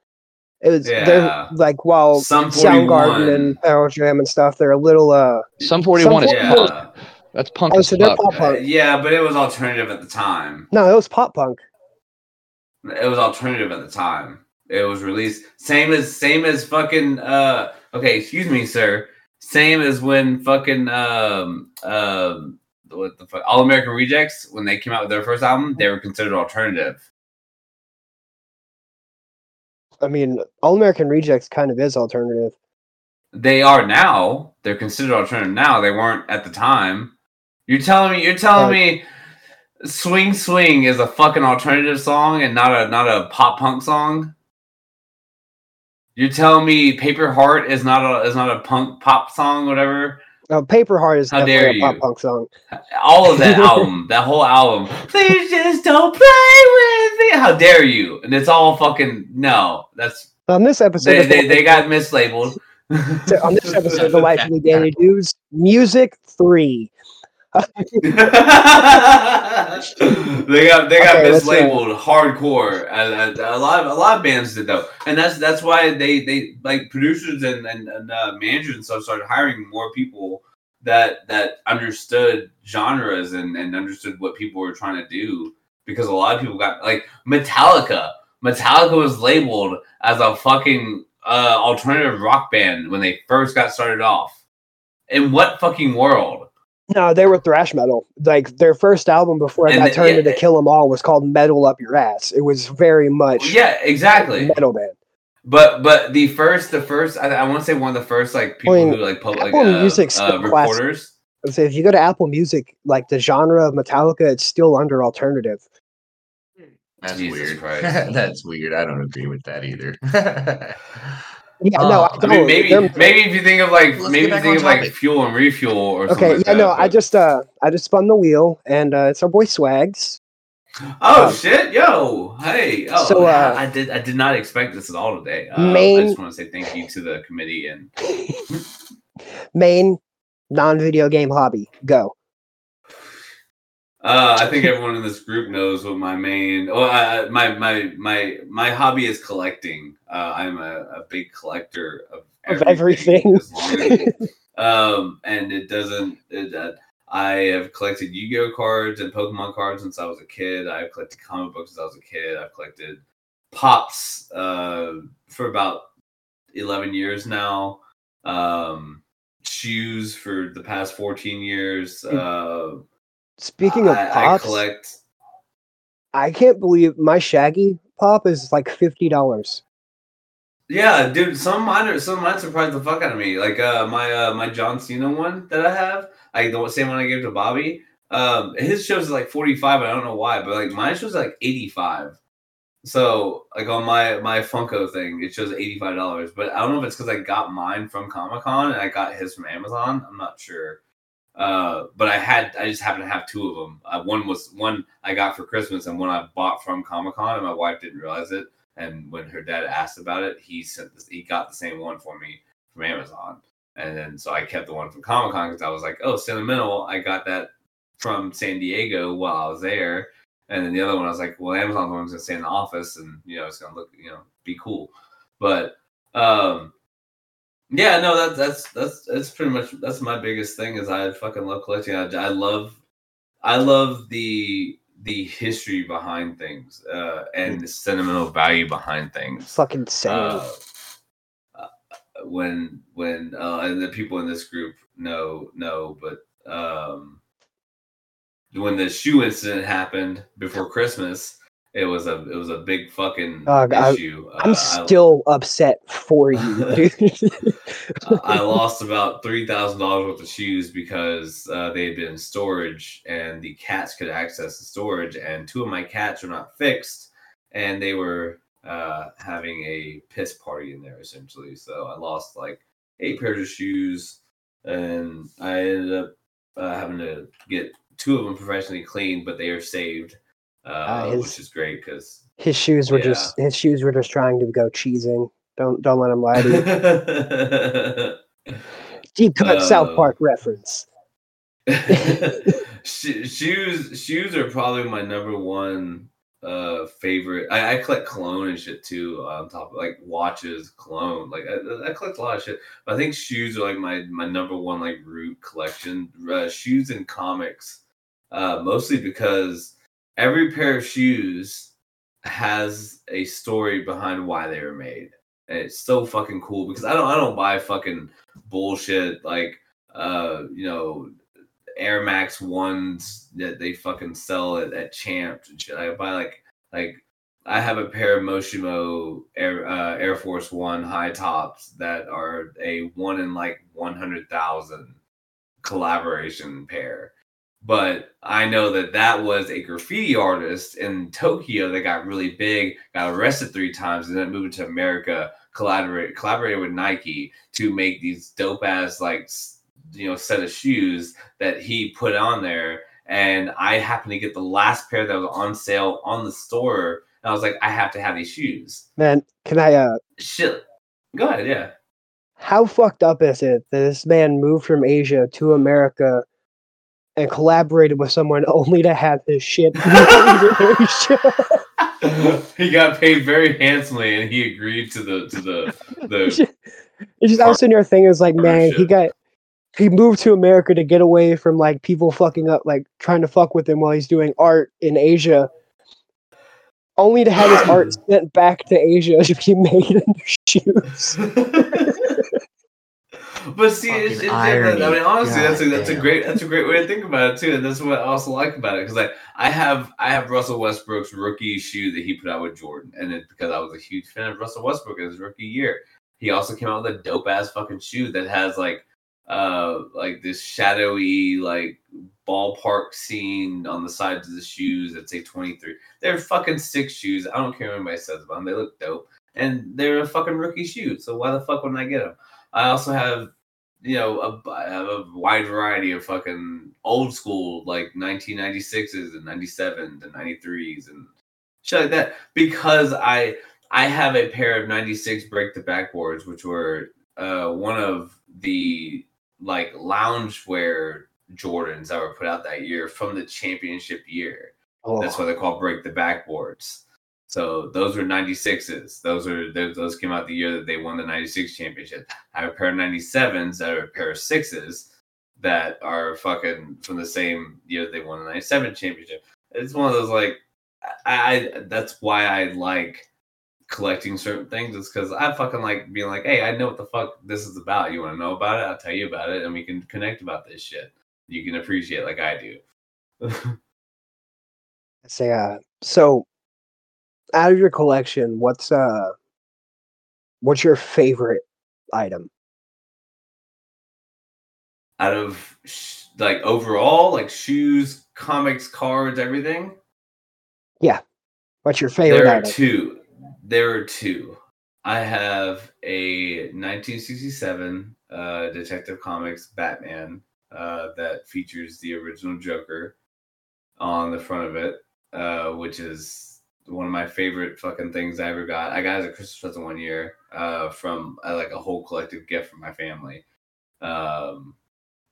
Speaker 7: It was
Speaker 5: Yeah.
Speaker 7: they're like while
Speaker 5: Sum
Speaker 7: Soundgarden and Pearl Jam and stuff, they're a little uh
Speaker 1: Sum 41 is
Speaker 5: Yeah.
Speaker 1: punk. That's punk
Speaker 7: oh, so they're
Speaker 1: fuck.
Speaker 7: pop
Speaker 5: Uh,
Speaker 7: punk.
Speaker 5: yeah, but it was alternative at the time.
Speaker 7: No, it was pop punk.
Speaker 5: It was alternative at the time. It was released same as same as fucking uh okay, excuse me, sir. Same as when fucking um um what the fuck All American Rejects when they came out with their first album, they were considered alternative.
Speaker 7: I mean, All American Rejects kind of is alternative.
Speaker 5: They are now. They're considered alternative now. They weren't at the time. You're telling me you're telling me Swing Swing is a fucking alternative song and not a not a pop punk song? You're telling me Paper Heart is not a is not a punk pop song, whatever.
Speaker 7: Uh, Paper Heart is
Speaker 5: How dare
Speaker 7: definitely a pop punk song.
Speaker 5: All of that [LAUGHS] album, that whole album. Please just don't play with me. How dare you? And it's all fucking no. That's
Speaker 7: On this episode,
Speaker 5: they they, they got mislabeled.
Speaker 7: on this episode of the [LAUGHS] Life of the Danny Dudes, Music Three.
Speaker 5: They got they got
Speaker 7: Okay,
Speaker 5: mislabeled hardcore. Uh, uh, a lot of a lot of bands did though, and that's that's why they they like producers and and, and uh, managers and stuff started hiring more people that that understood genres and and understood what people were trying to do because a lot of people got like Metallica. Metallica was labeled as a fucking uh, alternative rock band when they first got started off. In what fucking world?
Speaker 7: No, they were thrash metal. Like their first album before it
Speaker 5: And
Speaker 7: got
Speaker 5: the-
Speaker 7: turned
Speaker 5: yeah,
Speaker 7: into Kill 'Em All was called Metal Up Your Ass. It was very much
Speaker 5: Yeah, exactly.
Speaker 7: metal band.
Speaker 5: But but the first the first I, I want to say one of the first like people
Speaker 7: mean,
Speaker 5: who like pub, like
Speaker 7: Apple
Speaker 5: uh,
Speaker 7: Music's
Speaker 5: uh,
Speaker 7: still
Speaker 5: recorders.
Speaker 7: I say if you go to Apple Music, like the genre of Metallica, it's still under alternative.
Speaker 8: That's
Speaker 5: Jesus
Speaker 8: weird.
Speaker 5: Christ. [LAUGHS]
Speaker 8: That's weird. I don't agree with that either. [LAUGHS]
Speaker 7: Yeah, no, I
Speaker 8: I
Speaker 5: I
Speaker 7: don't.
Speaker 5: mean maybe
Speaker 7: They're-
Speaker 5: maybe if you think of like
Speaker 8: Let's
Speaker 5: maybe if you think
Speaker 8: on
Speaker 5: of like fuel and refuel or something.
Speaker 7: okay,
Speaker 5: like
Speaker 7: yeah,
Speaker 5: that,
Speaker 7: no, I just uh, I just spun the wheel, and uh, it's our boy Swags.
Speaker 5: Oh
Speaker 7: uh,
Speaker 5: shit, yo, hey, oh,
Speaker 7: so, uh,
Speaker 5: I did I did not expect this at all today. Uh, I just want to say thank you to the committee and [LAUGHS]
Speaker 7: Main non-video game hobby. Go.
Speaker 5: Uh, I think everyone in this group knows what my main, well, uh, my my my my hobby is collecting. Uh, I'm a, a big collector of
Speaker 7: Of everything.
Speaker 5: as as- um, and it doesn't. It, uh, I have collected Yu-Gi-Oh cards and Pokemon cards since I was a kid. I've collected comic books since I was a kid. I've collected pops uh, for about 11 years now. Um, shoes for the past 14 years. Uh,
Speaker 7: Speaking of
Speaker 5: I, I collect.
Speaker 7: I can't believe my Shaggy pop is like fifty dollars.
Speaker 5: Yeah, dude. Some mine are some mine surprised the fuck out of me. Like uh, my uh, my John Cena one that I have, like the same one I gave to Bobby. Um, his shows is like 45. I don't know why, but like mine shows like 85. So like on my my Funko thing, it shows eighty five dollars. But I don't know if it's because I got mine from Comic Con and I got his from Amazon. I'm not sure. Uh, but I had I just happened to have two of them. Uh, one was one I got for Christmas and one I bought from Comic Con, and my wife didn't realize it. And when her dad asked about it, he sent this, he got the same one for me from Amazon. And then so I kept the one from Comic Con because I was like, oh, sentimental. I got that from San Diego while I was there. And then the other one, I was like, well, Amazon one's gonna stay in the office, and you know, it's gonna look, you know, be cool. But um, yeah, no, that, that's that's that's pretty much that's my biggest thing is I fucking love collecting. I, I love I love the the history behind things uh, and the sentimental value behind things.
Speaker 7: Fucking same.
Speaker 5: Uh, uh, when when uh, and the people in this group know know, but um, when the shoe incident happened before Christmas, it was a it was a big fucking
Speaker 7: Dog, I-
Speaker 5: issue.
Speaker 7: I'm
Speaker 5: Uh, I-
Speaker 7: still upset for you, [LAUGHS] dude.
Speaker 5: I lost about three thousand dollars worth of shoes because uh, they had been in storage and the cats could access the storage, and two of my cats are not fixed, and they were uh, having a piss party in there essentially. So I lost like eight pairs of shoes, and I ended up uh, having to get two of them professionally cleaned, but they are saved, uh,
Speaker 7: Ah, his-
Speaker 5: which is great because
Speaker 7: his shoes were
Speaker 5: Yeah.
Speaker 7: just his shoes were just trying to go cheesing. Don't don't let him lie to you. [LAUGHS] Deep cut South
Speaker 5: Uh,
Speaker 7: Park reference. [LAUGHS]
Speaker 5: Shoes shoes are probably my number one uh favorite I, I collect cologne and shit too on top of like watches cologne like I, I collect a lot of shit but i think shoes are like my my number one like root collection uh, shoes and comics uh mostly because every pair of shoes has a story behind why they were made and it's so fucking cool because i don't i don't buy fucking bullshit like uh you know Air Max ones that they fucking sell at, at Champs and shit. I buy like like I have a pair of Moshimo Air uh, Air Force One high tops that are a one in like one hundred thousand collaboration pair. But I know that that was a graffiti artist in Tokyo that got really big, got arrested three times, and then moved to America. Collaborate collaborated with Nike to make these dope ass like you know set of shoes that he put on there. And i happened to get the last pair that was on sale on the store and i was like i have to have these shoes.
Speaker 7: Man, can I uh
Speaker 5: shit. Go ahead yeah.
Speaker 7: How fucked up is it that this man moved from Asia to America and collaborated with someone [LAUGHS] only to have his shit [LAUGHS]
Speaker 5: he got paid very handsomely and he agreed to the to the the
Speaker 7: It's just I was sitting there thinking, it's like, man, he got he moved to America to get away from like people fucking up, like trying to fuck with him while he's doing art in Asia, only to have his art [CLEARS THROAT] sent back to Asia [LAUGHS] to be made into shoes.
Speaker 5: But see, it's, it's I mean, honestly, that's a that's a great that's a great way to think about it too, and that's what I also like about it because I I have I have Russell Westbrook's rookie shoe that he put out with Jordan, and it's because I was a huge fan of Russell Westbrook in his rookie year. He also came out with a dope ass fucking shoe that has like uh like this shadowy like ballpark scene on the sides of the shoes that say 23. They're fucking six shoes. I don't care what anybody says about them. They look dope. And they're a fucking rookie shoe. So why the fuck wouldn't I get them? I also have you know, a, a wide variety of fucking old school like 1996s and 97s and 93s and shit like that because I I have a pair of 96 break the backboards which were uh one of the like loungewear Jordans that were put out that year from the championship year.
Speaker 7: Oh,
Speaker 5: That's why they're called break the backboards. So those were 96s. Those are those, came out the year that they won the 96 championship. I have a pair of 97s that are a pair of sixes that are fucking from the same year they won the 97 championship. It's one of those like I, I that's why I like collecting certain things, it's because I fucking like being like, hey, I know what the fuck this is about. You want to know about it? I'll tell you about it, and we can connect about this shit. You can appreciate like I do. [LAUGHS]
Speaker 7: Uh, so out of your collection, what's uh, what's your favorite item?
Speaker 5: Out of sh- like overall, like shoes, comics, cards, everything.
Speaker 7: Yeah, what's your favorite
Speaker 5: There are
Speaker 7: item?
Speaker 5: two. There are two. I have a 1967 uh, Detective Comics Batman uh, that features the original Joker on the front of it, uh, which is one of my favorite fucking things I ever got. I got it as a Christmas present one year uh, from uh, like a whole collective gift from my family. Um,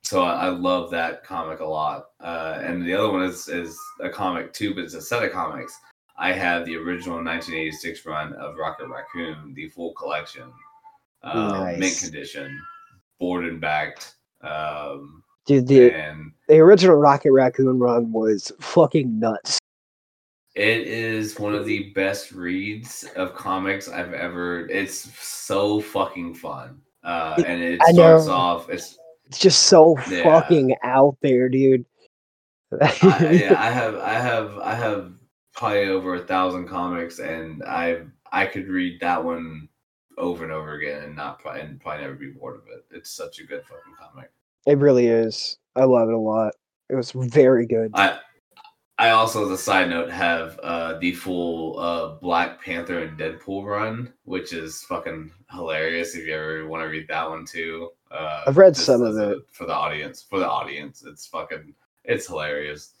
Speaker 5: so I, I love that comic a lot. Uh, and the other one is is a comic too, but it's a set of comics. I have the original 1986 run of Rocket Raccoon, the full collection, um, mint condition, board and backed. Um,
Speaker 7: Dude, the
Speaker 5: and
Speaker 7: the original Rocket Raccoon run was fucking nuts.
Speaker 5: It is one of the best reads of comics I've ever. It's so fucking fun. Uh, and it
Speaker 7: I
Speaker 5: starts
Speaker 7: know.
Speaker 5: off. It's
Speaker 7: It's just so
Speaker 5: Yeah.
Speaker 7: fucking out there, dude.
Speaker 5: I, [LAUGHS] yeah, I have, I have, I have probably over a thousand comics, and I, I could read that one over and over again, and not probably, and probably never be bored of it. It's such a good fucking comic.
Speaker 7: It really is. I love it a lot. It was very good.
Speaker 5: I, I also, as a side note, have uh, the full uh, Black Panther and Deadpool run, which is fucking hilarious. If you ever want to read that one too, uh,
Speaker 7: I've read some of it.
Speaker 5: for the audience. For the audience, it's fucking, it's hilarious.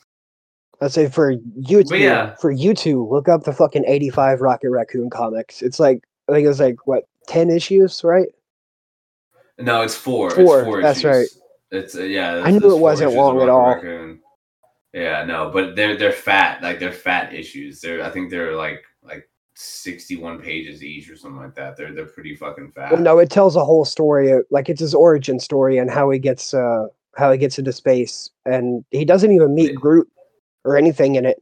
Speaker 7: I'd say for you two,
Speaker 5: yeah.
Speaker 7: for you two, look up the fucking eighty-five Rocket Raccoon comics. It's like I think it was like what ten issues, right?
Speaker 5: No, it's four.
Speaker 7: Four,
Speaker 5: It's four
Speaker 7: that's
Speaker 5: issues.
Speaker 7: right.
Speaker 5: It's uh, yeah.
Speaker 7: I knew it wasn't long at all.
Speaker 5: Raccoon. Yeah, no, but they're they're fat. Like they're fat issues. They're I think they're like like sixty-one pages each or something like that. They're they're pretty fucking fat.
Speaker 7: Well, no, it tells a whole story. uh, Like it's his origin story and how he gets uh how he gets into space, and he doesn't even meet Groot or anything in it.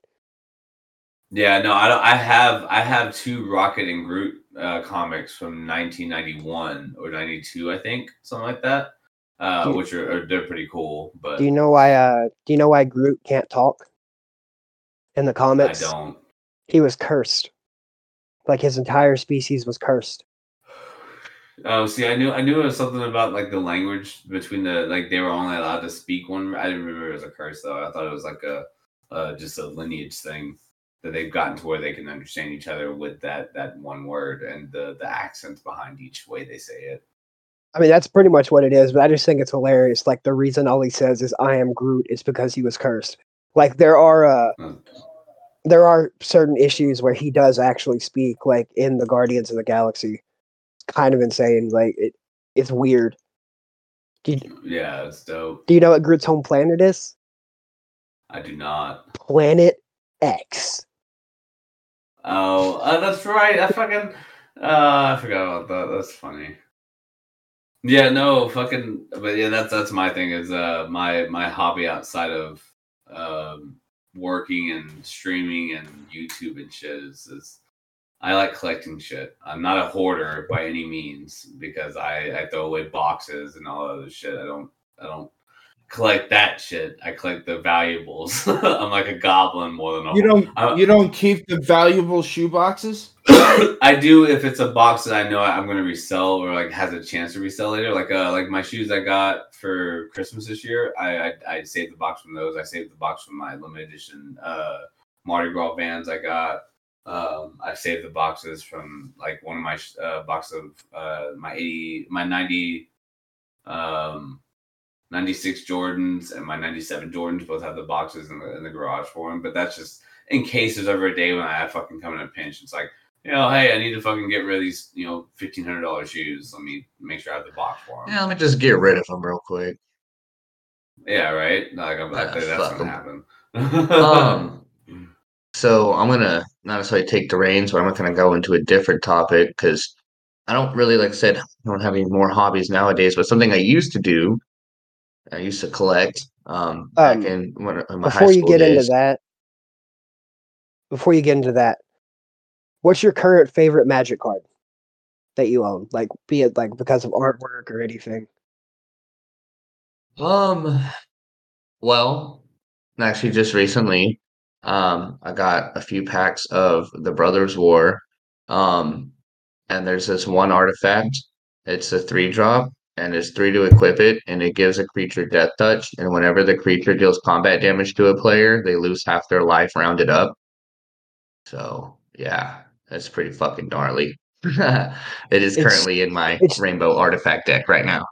Speaker 5: Yeah, no, I don't. I have I have two Rocket and Groot uh, comics from 1991 or 92, I think, something like that. Uh,
Speaker 7: you-
Speaker 5: which are, are they're pretty cool, but
Speaker 7: Do you know why? Uh, do you know why Groot can't talk in the comments?
Speaker 5: I
Speaker 7: comics?
Speaker 5: don't.
Speaker 7: He was cursed. Like his entire species was cursed.
Speaker 5: Oh, see, I knew I knew it was something about like the language between the like they were only allowed to speak one. I didn't remember it was a curse though. I thought it was like a uh, just a lineage thing that they've gotten to where they can understand each other with that that one word and the the accents behind each way they say it.
Speaker 7: I mean, that's pretty much what it is. But I just think it's hilarious. Like the reason all he says is "I am Groot" is because he was cursed. Like there are uh,
Speaker 5: Mm.
Speaker 7: there are certain issues where he does actually speak, like in the Guardians of the Galaxy. It's kind of insane. Like it, it's weird. You,
Speaker 5: Yeah, it's dope.
Speaker 7: do you know what Groot's home planet is?
Speaker 5: I do not.
Speaker 7: Planet X.
Speaker 5: Oh, uh, that's right. I fucking uh, I forgot about that. That's funny. Yeah, no, fucking. But yeah, that's that's my thing. Is uh my my hobby outside of um working and streaming and YouTube and shit is is I like collecting shit. I'm not a hoarder by any means because I I throw away boxes and all that other shit. I don't I don't collect that shit. I collect the valuables. [LAUGHS] I'm like a goblin more than a
Speaker 9: You don't
Speaker 5: I-
Speaker 9: you don't keep the valuable shoe boxes? [COUGHS]
Speaker 5: I do if it's a box that I know I'm gonna resell or like has a chance to resell later. Like uh like my shoes I got for Christmas this year. I I, I saved the box from those. I saved the box from my limited edition uh Mardi Gras bands I got. Um I saved the boxes from like one of my uh box of uh my 80 my 90 um 96 Jordans and my 97 Jordans both have the boxes in the in the garage for them. But that's just in case there's ever a day when I fucking come in a pinch. It's like you know, hey, I need to fucking get rid of these, you know, fifteen hundred dollar shoes. Let me make sure I have the box for them.
Speaker 8: Yeah, let me just get rid of them real quick.
Speaker 5: Yeah, right. Like I'm, I
Speaker 8: Yeah,
Speaker 5: that's
Speaker 8: fuck
Speaker 5: gonna
Speaker 8: 'em.
Speaker 5: happen.
Speaker 8: Um, [LAUGHS] so I'm gonna not necessarily take the reins, but I'm gonna go into a different topic because I don't really, like I said, I don't have any more hobbies nowadays. But something I used to do, I used to collect um, back
Speaker 7: Um,
Speaker 8: in, when, in my high
Speaker 7: Before you
Speaker 8: school
Speaker 7: get into that, before you get into that, what's your current favorite Magic card that you own? Like, be it like because of artwork or anything.
Speaker 8: Um, well, actually, just recently, um, I got a few packs of the Brothers War. Um, and there's this one artifact. It's a three drop, and there's three to equip it, and it gives a creature death touch. And whenever the creature deals combat damage to a player, they lose half their life rounded up. So yeah, that's pretty fucking gnarly. [LAUGHS] it is
Speaker 7: It's-
Speaker 8: currently in my rainbow artifact deck right now.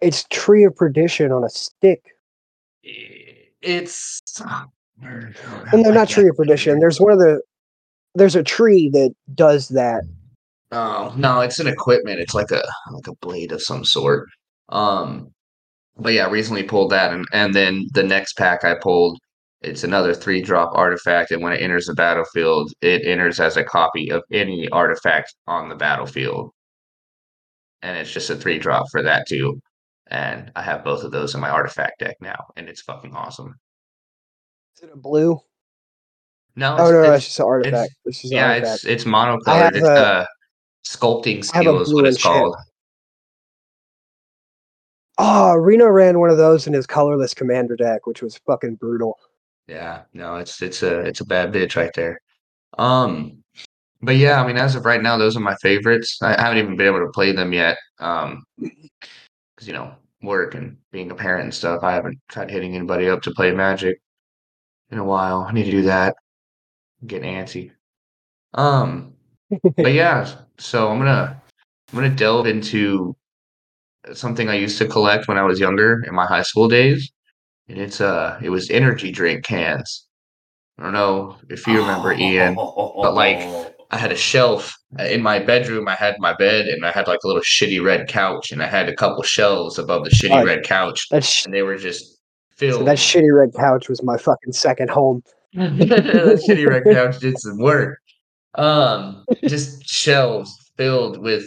Speaker 7: It's Tree of Perdition on a stick.
Speaker 8: It's
Speaker 7: Well, no, not Tree of Perdition. There's one of the. There's a tree that does that.
Speaker 8: Oh no, it's an equipment. It's like a like a blade of some sort. Um, but yeah, recently pulled that, and and then the next pack I pulled, it's another three drop artifact, and when it enters the battlefield, it enters as a copy of any artifact on the battlefield, and it's just a three drop for that too. And I have both of those in my artifact deck now, and it's fucking awesome.
Speaker 7: Is it a blue?
Speaker 8: No,
Speaker 7: Oh
Speaker 8: it's,
Speaker 7: no, no,
Speaker 8: it's-
Speaker 7: it's just an artifact. It's just an
Speaker 8: yeah,
Speaker 7: artifact.
Speaker 8: it's it's monocolored. It's
Speaker 7: a-
Speaker 8: uh, sculpting
Speaker 7: I have a
Speaker 8: skill is what it's
Speaker 7: shit.
Speaker 8: called.
Speaker 7: Oh, Reno ran one of those in his colorless commander deck, which was fucking brutal.
Speaker 8: Yeah, no, it's it's a it's a bad bitch right there. Um, but yeah, I mean, as of right now, those are my favorites. I haven't even been able to play them yet. Um, because you know, work and being a parent and stuff. I haven't tried hitting anybody up to play Magic in a while. I need to do that. I'm getting antsy. Um, but [LAUGHS] yeah, so I'm gonna I'm gonna delve into something I used to collect when I was younger in my high school days, and it's uh it was energy drink cans. I don't know if you remember Ian, but like [LAUGHS] I had a shelf uh, in my bedroom. I had my bed, and I had like a little shitty red couch, and I had a couple shelves above the shitty
Speaker 7: Oh,
Speaker 8: red couch,
Speaker 7: sh-
Speaker 8: and they were just
Speaker 7: so
Speaker 8: filled.
Speaker 7: that shitty red couch was my fucking second home. [LAUGHS]
Speaker 8: that shitty red couch did some work. Um, just shelves filled with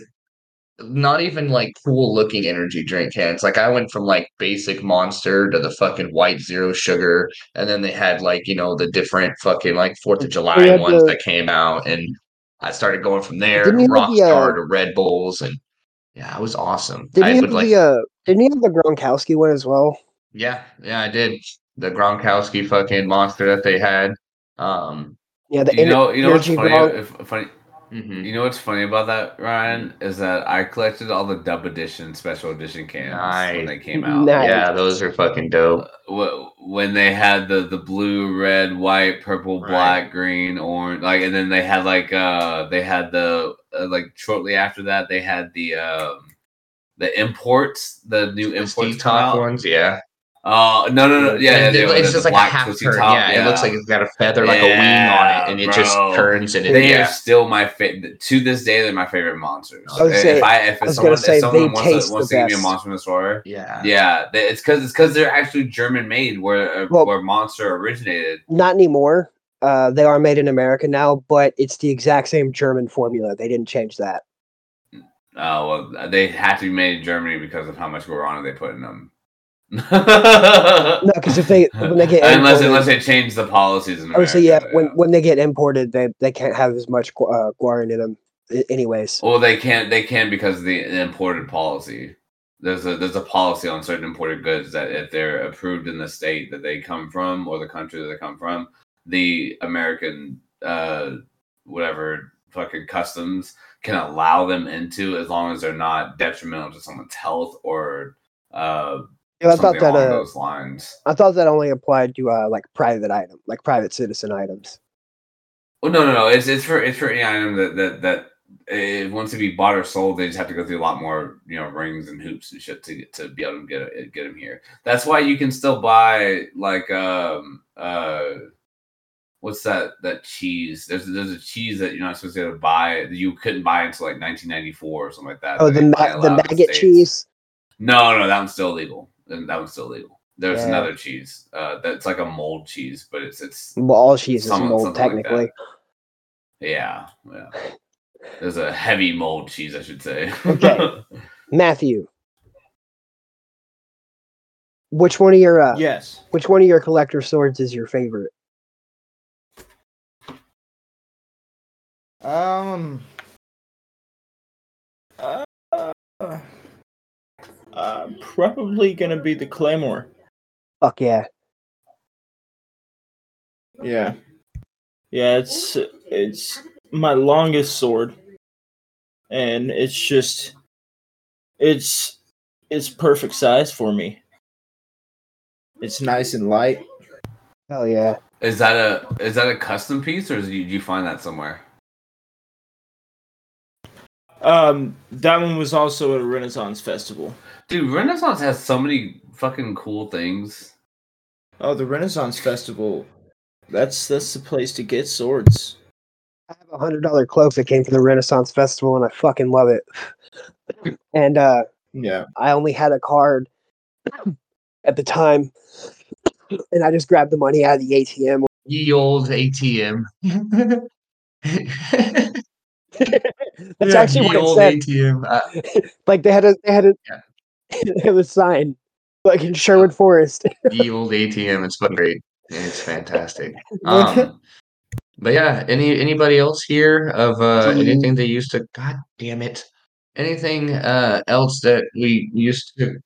Speaker 8: not even like cool looking energy drink cans. Like I went from like basic monster to the fucking white zero sugar, and then they had like you know the different fucking like Fourth of July ones
Speaker 7: the-
Speaker 8: that came out, and I started going from there.
Speaker 7: Didn't you have the, uh,
Speaker 8: to Red Bulls, and yeah, it was awesome.
Speaker 7: Didn't
Speaker 8: I
Speaker 7: you
Speaker 8: would
Speaker 7: have
Speaker 8: like,
Speaker 7: the uh, Didn't you have the Gronkowski one as well?
Speaker 8: yeah, yeah, I did the Gronkowski fucking monster that they had. Um,
Speaker 7: Yeah, the
Speaker 5: you
Speaker 7: ener-
Speaker 5: know, you know what's funny? If, funny,
Speaker 8: mhm.
Speaker 5: you know what's funny about that, Ryan, is that I collected all the dub edition, special edition cans when they came out.
Speaker 7: Nice.
Speaker 8: yeah, those are fucking dope.
Speaker 5: When they had the the blue, red, white, purple,
Speaker 8: Right.
Speaker 5: black, green, orange, like, and then they had like uh they had the uh, like shortly after that they had the um the imports, the new
Speaker 8: The
Speaker 5: imports
Speaker 8: Steve
Speaker 5: come
Speaker 8: Top ones, yeah.
Speaker 5: Oh no no no yeah,
Speaker 8: It-
Speaker 5: they-
Speaker 8: it's just like a half
Speaker 5: twisty
Speaker 8: turn.
Speaker 5: top,
Speaker 8: yeah, it looks like it's got a feather, like a wing on it, and it just turns and it.
Speaker 5: They
Speaker 8: yeah.
Speaker 5: are still my favorite. To this day, they're my favorite monsters.
Speaker 7: I was
Speaker 5: if
Speaker 7: say-
Speaker 5: I if
Speaker 7: I was
Speaker 5: someone,
Speaker 7: gonna say
Speaker 5: if someone
Speaker 7: they
Speaker 5: wants,
Speaker 7: taste
Speaker 5: to, wants
Speaker 7: the
Speaker 5: to give me a monster in the store,
Speaker 8: yeah,
Speaker 5: yeah, they, it's because it's because they're actually German made, where uh,
Speaker 7: Well-
Speaker 5: where monster originated.
Speaker 7: Not anymore. Uh, they are made in America now, but it's the exact same German formula. They didn't change that.
Speaker 5: Oh well, they had to be made in Germany because of how much guarana they put in them.
Speaker 7: No, because if they when they get [LAUGHS]
Speaker 5: unless
Speaker 7: imported-
Speaker 5: unless they change the policies in
Speaker 7: say yeah,
Speaker 5: America,
Speaker 7: when when they get imported, they they can't have as much uh, guarin in them. Anyways,
Speaker 5: Well, they can't. They can because of the imported policy. There's a there's a policy on certain imported goods that if they're approved in the state that they come from or the country that they come from, the American uh whatever fucking customs can allow them into as long as they're not detrimental to someone's health or uh
Speaker 7: Yeah, I thought that uh,
Speaker 5: those lines.
Speaker 7: I thought that only applied to uh, like private item, like private citizen items.
Speaker 5: Well, no, no, no. It's it's for it's for any item that that that it wants to be bought or sold. They just have to go through a lot more, you know, rings and hoops and shit to get to be able to get it, get them here. That's why you can still buy like um uh what's that that cheese? There's there's a cheese that you're not supposed to be able to buy that you couldn't buy until like 1994 or something like that.
Speaker 7: Oh, the ma- the maggot cheese.
Speaker 5: No, no, that one's still illegal. And That one's still illegal. There's
Speaker 7: Yeah.
Speaker 5: another cheese uh, that's like a mold cheese, but it's it's
Speaker 7: Well, all cheese is mold
Speaker 5: something like
Speaker 7: technically.
Speaker 5: Yeah, yeah. There's a heavy mold cheese, I should say.
Speaker 7: Okay. [LAUGHS] Matthew, which one of your uh,
Speaker 9: Yes.
Speaker 7: which one of your collector swords is your favorite?
Speaker 9: Um. Uh, uh, probably gonna be the claymore.
Speaker 7: Fuck yeah.
Speaker 9: Yeah. Yeah, it's it's my longest sword. And it's just it's it's perfect size for me. It's nice and light.
Speaker 7: Hell yeah.
Speaker 5: Is that a is that a custom piece or did you, did you find that somewhere?
Speaker 9: Um that one was also at a Renaissance festival.
Speaker 5: Dude, Renaissance has so many fucking cool things.
Speaker 9: Oh, the Renaissance festival. That's that's the place to get swords.
Speaker 7: I have a hundred dollar cloak that came from the Renaissance Festival and I fucking love it. And uh
Speaker 9: Yeah.
Speaker 7: I only had a card at the time and I just grabbed the money out of the ATM.
Speaker 8: Ye old ATM. [LAUGHS]
Speaker 7: That's
Speaker 8: Yeah,
Speaker 7: actually what it
Speaker 8: old
Speaker 7: said.
Speaker 8: ATM. Uh, [LAUGHS]
Speaker 7: Like they had a they had a
Speaker 8: Yeah.
Speaker 7: They had a sign like in Sherwood Forest. [LAUGHS]
Speaker 8: the old ATM. It's great. It's fantastic. [LAUGHS] Um, but yeah, any anybody else here of uh, anything they used to? God damn it! Anything uh, else that we used to?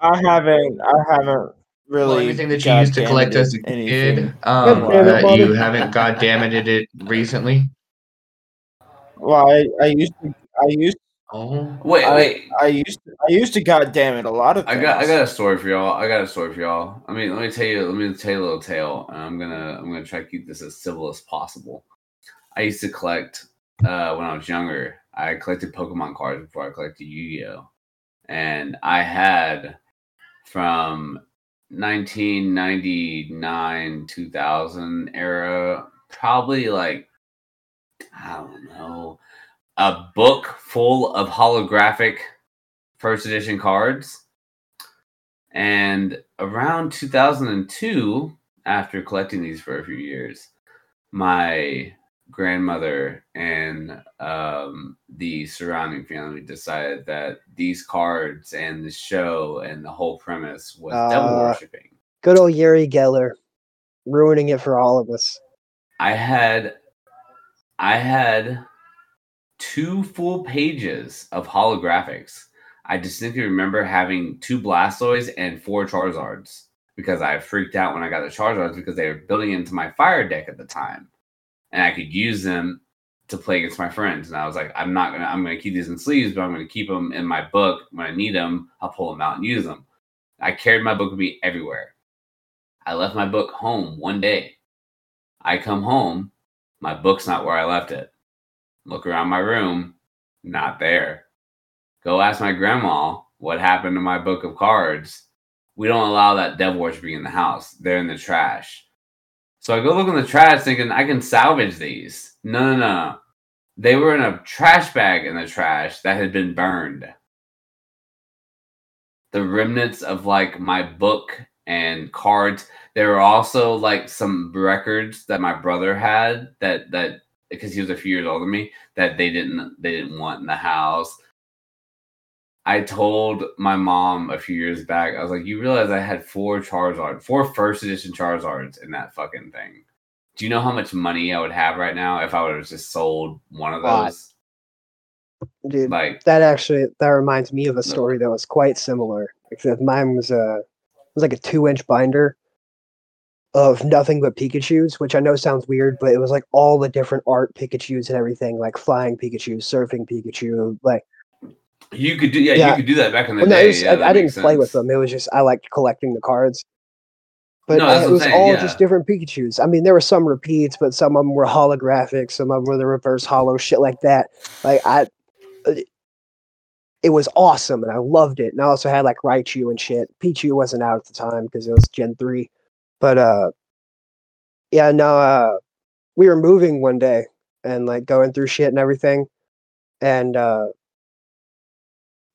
Speaker 9: I haven't I haven't really
Speaker 8: Well, anything that you used to collect as a
Speaker 9: goddamn
Speaker 8: kid um,
Speaker 7: God damn it,
Speaker 8: that you haven't god damn it it recently?
Speaker 9: Well, I, I used to I used
Speaker 8: Oh,
Speaker 5: Wait,
Speaker 9: I,
Speaker 5: wait.
Speaker 9: I used to, I used to goddamn it a lot of
Speaker 5: I got I got a story for y'all. I got a story for y'all. I mean, let me tell you. Let me tell you a little tale. And I'm gonna I'm gonna try to keep this as civil as possible. I used to collect uh, when I was younger. I collected Pokemon cards before I collected Yu-Gi-Oh, and I had from 1999 2000 era probably like I don't know a book full of holographic first edition cards. And around 2002, after collecting these for a few years, my grandmother and um, the surrounding family decided that these cards and the show and the whole premise was devil
Speaker 7: Uh,
Speaker 5: worshipping.
Speaker 7: Good old Uri Geller ruining it for all of us.
Speaker 5: I had I had two full pages of holographics. I distinctly remember having two Blastoise and four Charizards because I freaked out when I got the Charizards because they were building into my fire deck at the time. And I could use them to play against my friends. And I was like, I'm not gonna I'm gonna keep these in sleeves, but I'm gonna keep them in my book. When I need them, I'll pull them out and use them. I carried my book with me everywhere. I left my book home one day. I come home, my book's not where I left it. Look around my room, not there. Go ask my grandma what happened to my book of cards. We don't allow that devil worshiping in the house. They're in the trash. So I go look in the trash thinking I can salvage these. No, no, no. They were in a trash bag in the trash that had been burned. The remnants of like my book and cards. There were also like some records that my brother had that that because he was a few years older than me that they didn't they didn't want in the house. I told my mom a few years back, I was like, you realize I had four Charizard, four first edition Charizards in that fucking thing. Do you know how much money I would have right now if I would have just sold one of those?
Speaker 7: Dude,
Speaker 5: Like
Speaker 7: that actually that reminds me of a story that was quite similar. Except mine was a it was like a two inch binder of nothing but Pikachu's, which I know sounds weird, but it was like all the different art Pikachu's and everything, like flying Pikachu, surfing Pikachu, like
Speaker 5: you could do yeah,
Speaker 7: Yeah.
Speaker 5: you could do that back in the
Speaker 7: well, no,
Speaker 5: day.
Speaker 7: was,
Speaker 5: yeah,
Speaker 7: I, I didn't
Speaker 5: makes
Speaker 7: play with them. It was just I liked collecting the cards. But
Speaker 5: No,
Speaker 7: I- it was
Speaker 5: saying,
Speaker 7: all
Speaker 5: yeah.
Speaker 7: just different Pikachu's. I mean, there were some repeats, but some of them were holographic. Some of them were the reverse hollow shit like that. Like I, it- it was awesome, and I loved it. And I also had like Raichu and shit. Pichu wasn't out at the time because it was Gen three, but uh, yeah, no, uh, we were moving one day and like going through shit and everything, and uh,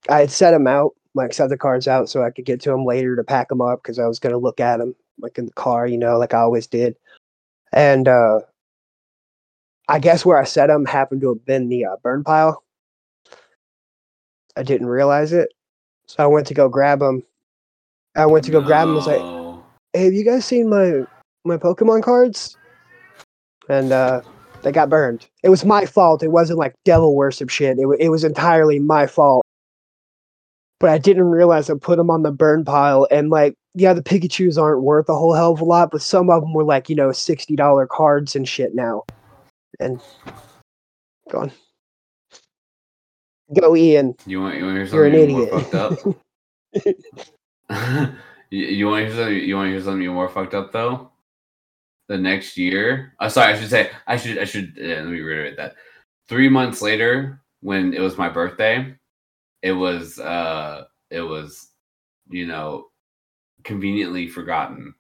Speaker 7: I had set them out, like set the cards out so I could get to them later to pack them up because I was gonna look at them like in the car, you know, like I always did. And uh, I guess where I set them happened to have been the uh, burn pile. I didn't realize it, so I went to go grab them. I went to go grab them. Was like,
Speaker 5: No.
Speaker 7: "Hey, have you guys seen my my Pokemon cards?" and uh, they got burned. It was my fault. It wasn't like devil worship shit. It, wa- it was entirely my fault. But I didn't realize I put them on the burn pile, and like, yeah, the Pikachu's aren't worth a whole hell of a lot, but some of them were like, you know, sixty dollar cards and shit now. And go on, go Ian.
Speaker 5: You want you want to hear
Speaker 7: You're an idiot.
Speaker 5: fucked up? [LAUGHS] [LAUGHS] [LAUGHS] you, want to hear something? You want to hear something more fucked up though? The next year, uh, sorry, I should say, I should, I should. Yeah, let me reiterate that. Three months later, when it was my birthday, it was, uh it was, you know, conveniently forgotten.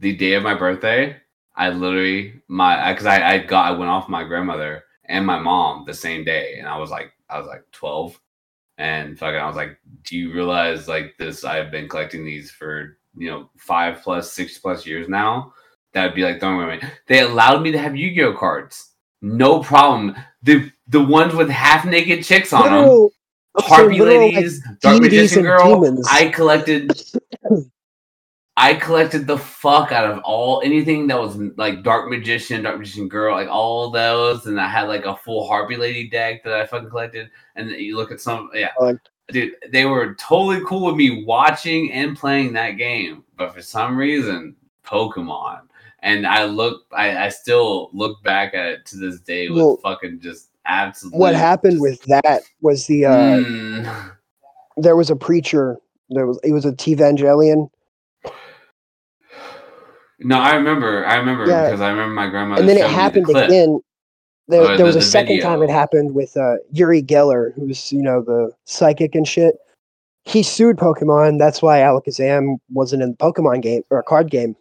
Speaker 5: The day of my birthday, I literally my because I I got I went off my grandmother and my mom the same day, and I was like I was like twelve, and fucking I was like, do you realize like this? I've been collecting these for you know five plus six plus years now. That'd be like throwing away. They allowed me to have Yu-Gi-Oh cards, no problem. The the ones with half naked chicks on them.
Speaker 7: Literal-
Speaker 5: Harpy
Speaker 7: like,
Speaker 5: Ladies, Dark
Speaker 7: deities
Speaker 5: Magician Girl.
Speaker 7: demons.
Speaker 5: I collected. [LAUGHS] I collected the fuck out of all anything that was like Dark Magician, Dark Magician Girl, like all those, and I had like a full Harpy Lady deck that I fucking collected. And you look at some, yeah,
Speaker 7: Like-
Speaker 5: dude, they were totally cool with me watching and playing that game, but for some reason, Pokemon. And I look, I, I still look back at it to this day with
Speaker 7: Well,
Speaker 5: fucking just absolute.
Speaker 7: What happened with that was the uh,
Speaker 5: Mm.
Speaker 7: there was a preacher. There was he was a T-Evangelion,
Speaker 5: No, I remember. I remember
Speaker 7: Yeah.
Speaker 5: because I remember my grandmother.
Speaker 7: and then it
Speaker 5: me the
Speaker 7: happened again. There,
Speaker 5: Or
Speaker 7: there was
Speaker 5: the-
Speaker 7: a
Speaker 5: the
Speaker 7: second time it happened with uh, Uri Geller, who's you know the psychic and shit. He sued Pokemon. That's why Alakazam wasn't in the Pokemon game or card game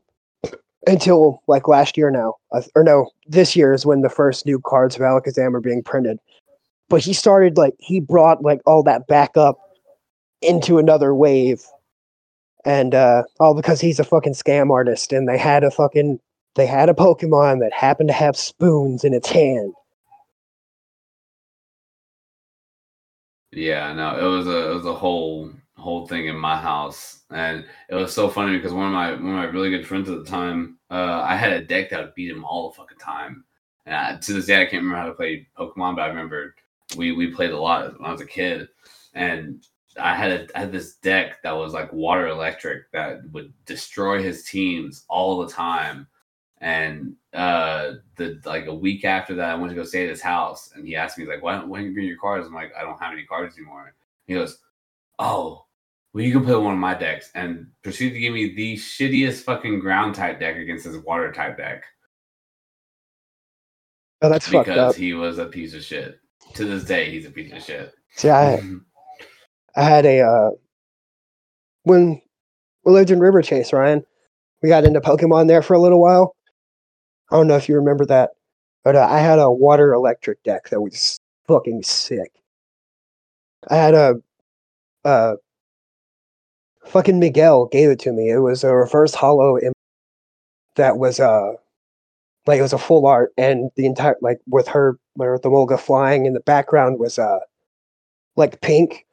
Speaker 7: [LAUGHS] until like last year now, Uh, or no, this year is when the first new cards of Alakazam are being printed. But he started like he brought like all that back up into another wave, and uh, all because he's a fucking scam artist, and they had a fucking they had a Pokemon that happened to have spoons in its hand.
Speaker 5: Yeah, no, it was a it was a whole whole thing in my house, and it was so funny because one of my one of my really good friends at the time, uh, I had a deck that would beat him all the fucking time, and I, to this day I can't remember how to play Pokemon, but I remember we we played a lot when I was a kid, and I had a, I had this deck that was like water electric that would destroy his teams all the time. And uh the like a week after that I went to go stay at his house and he asked me like why don't you bring your cards? I'm like, I don't have any cards anymore. He goes, Oh, well you can play one of my decks and proceeded to give me the shittiest fucking ground type deck against his water type deck.
Speaker 7: Oh, that's fucked
Speaker 5: because
Speaker 7: up.
Speaker 5: he was a piece of shit. To this day he's a piece of shit.
Speaker 7: See, I [LAUGHS] I had a uh, when in River Chase, Ryan. We got into Pokemon there for a little while. I don't know if you remember that, but uh, I had a water electric deck that was fucking sick. I had a uh, fucking Miguel gave it to me. It was a reverse hollow im- that was uh like it was a full art, and the entire like with her with the Molga flying in the background was uh like pink,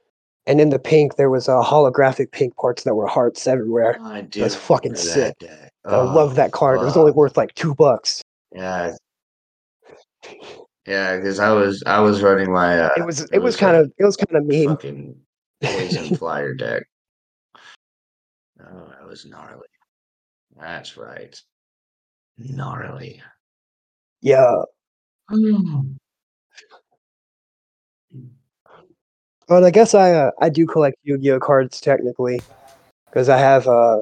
Speaker 7: and in the pink there was uh, holographic pink parts that were hearts everywhere.
Speaker 8: I do.
Speaker 7: That's fucking sick.
Speaker 8: that day.
Speaker 7: I love that card. It was only worth like two bucks.
Speaker 8: Yeah. Yeah, because I was I was running my uh,
Speaker 7: It was it was kind of it was kind of mean.
Speaker 8: fucking poison [LAUGHS] flyer deck. Oh, that was gnarly. That's right. Gnarly.
Speaker 7: Yeah. Well, I guess I uh, I do collect Yu-Gi-Oh cards technically, because I have uh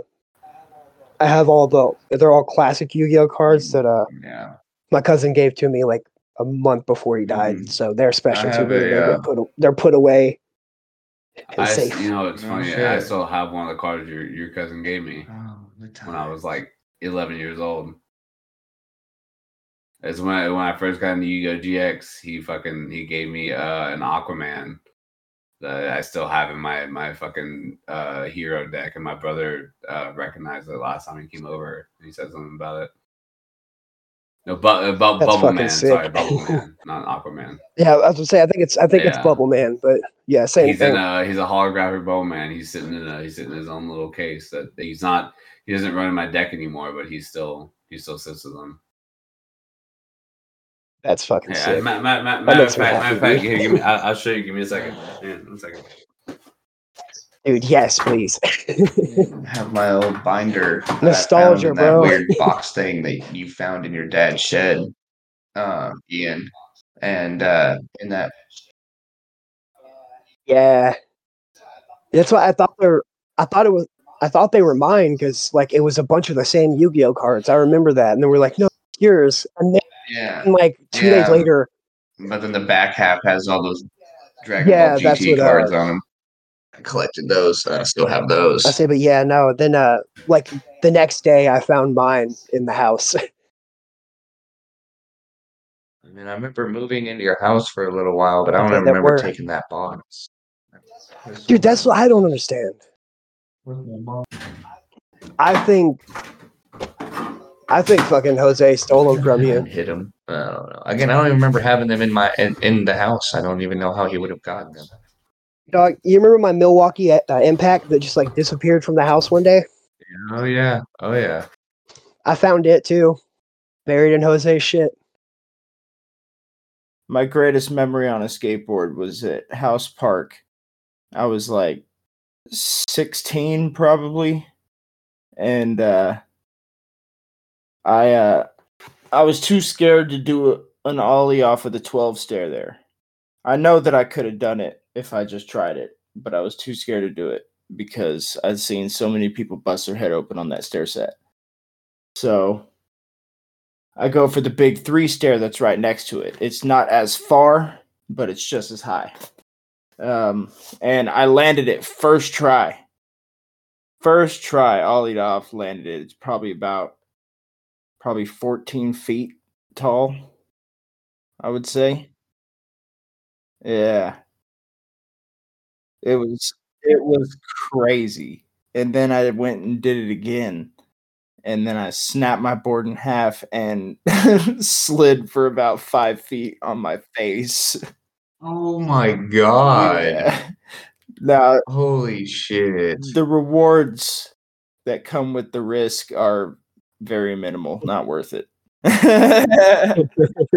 Speaker 7: I have all the they're all classic Yu-Gi-Oh cards that uh
Speaker 5: Yeah.
Speaker 7: my cousin gave to me like a month before he died,
Speaker 5: Mhm.
Speaker 7: so they're special to
Speaker 5: have
Speaker 7: me.
Speaker 5: a,
Speaker 7: They're
Speaker 5: uh,
Speaker 7: put they're put away
Speaker 5: I,
Speaker 7: safe.
Speaker 5: you know, it's
Speaker 8: No
Speaker 5: funny. I still have one of the cards your your cousin gave me
Speaker 8: Oh,
Speaker 5: when I was like 11 years old. It's when I, when I first got into Yu-Gi-Oh GX. He fucking he gave me uh, an Aquaman that I still have in my my fucking uh, hero deck, and my brother uh, recognized it last time he came over. And he said something about it. No, but about
Speaker 7: That's
Speaker 5: Bubble Man. Sorry. Bubble [LAUGHS] Man, not Aquaman.
Speaker 7: Yeah, I was gonna say I think it's I think it's Bubble Man, but yeah, same
Speaker 5: he's
Speaker 7: thing.
Speaker 5: in a he's a holographic bowman. He's sitting in a he's sitting in his own little case that he's not he doesn't run in my deck anymore, but he's still he still sits with them.
Speaker 7: That's fucking
Speaker 5: Yeah,
Speaker 7: sick.
Speaker 5: ma- ma- ma-
Speaker 7: That
Speaker 5: matter of fact, matter of fact, here, give me, I'll, I'll show you. Give me a second. Yeah, one second.
Speaker 7: Dude, yes, please. [LAUGHS]
Speaker 8: have my old binder. that I found
Speaker 7: Nostalgia,
Speaker 8: in that
Speaker 7: bro.
Speaker 8: Weird box thing that you found in your dad's shed, uh, Ian. And uh, in that,
Speaker 7: yeah. That's why I thought they were I thought it was I thought they were mine because like it was a bunch of the same Yu-Gi-Oh cards. I remember that. And then we're like, no, yours. And then
Speaker 8: yeah.
Speaker 7: like two days later,
Speaker 8: But then the back half has all those Dragon
Speaker 7: Yeah,
Speaker 8: Ball
Speaker 7: that's
Speaker 8: GT
Speaker 7: what, uh,
Speaker 8: cards on them. I collected those. I still have those.
Speaker 7: I say, but yeah, no. Then uh like the next day I found mine in the house. [LAUGHS]
Speaker 8: I mean, I remember moving into your house for a little while, but I don't
Speaker 7: Okay,
Speaker 8: even
Speaker 7: that
Speaker 8: remember
Speaker 7: were-
Speaker 8: taking that box.
Speaker 7: Dude, that's what I don't understand. I think I think fucking Jose stole them from you. [LAUGHS]
Speaker 8: Hit him. I don't know. Again, I don't even remember having them in my in, in the house. I don't even know how he would have gotten them.
Speaker 7: Dog, you remember my Milwaukee uh, Impact that just like disappeared from the house one day?
Speaker 8: Oh yeah. Oh yeah.
Speaker 7: I found it too, buried in Jose's shit.
Speaker 9: My greatest memory on a skateboard was at House Park. I was like 16 probably. And uh I uh I was too scared to do an ollie off of the 12 stair there. I know that I could have done it if I just tried it, but I was too scared to do it because I'd seen so many people bust their head open on that stair set. So I go for the big three stair that's right next to it. It's not as far, but it's just as high. Um, and I landed it first try. First try, ollied off, landed it. It's probably about probably 14 feet tall, I would say. Yeah. It was it was crazy. And then I went and did it again and then I snapped my board in half and [LAUGHS] slid for about five feet on my face.
Speaker 8: Oh my god.
Speaker 9: Yeah. Now
Speaker 8: Holy shit.
Speaker 9: the rewards that come with the risk are very minimal, not worth it. [LAUGHS] [LAUGHS]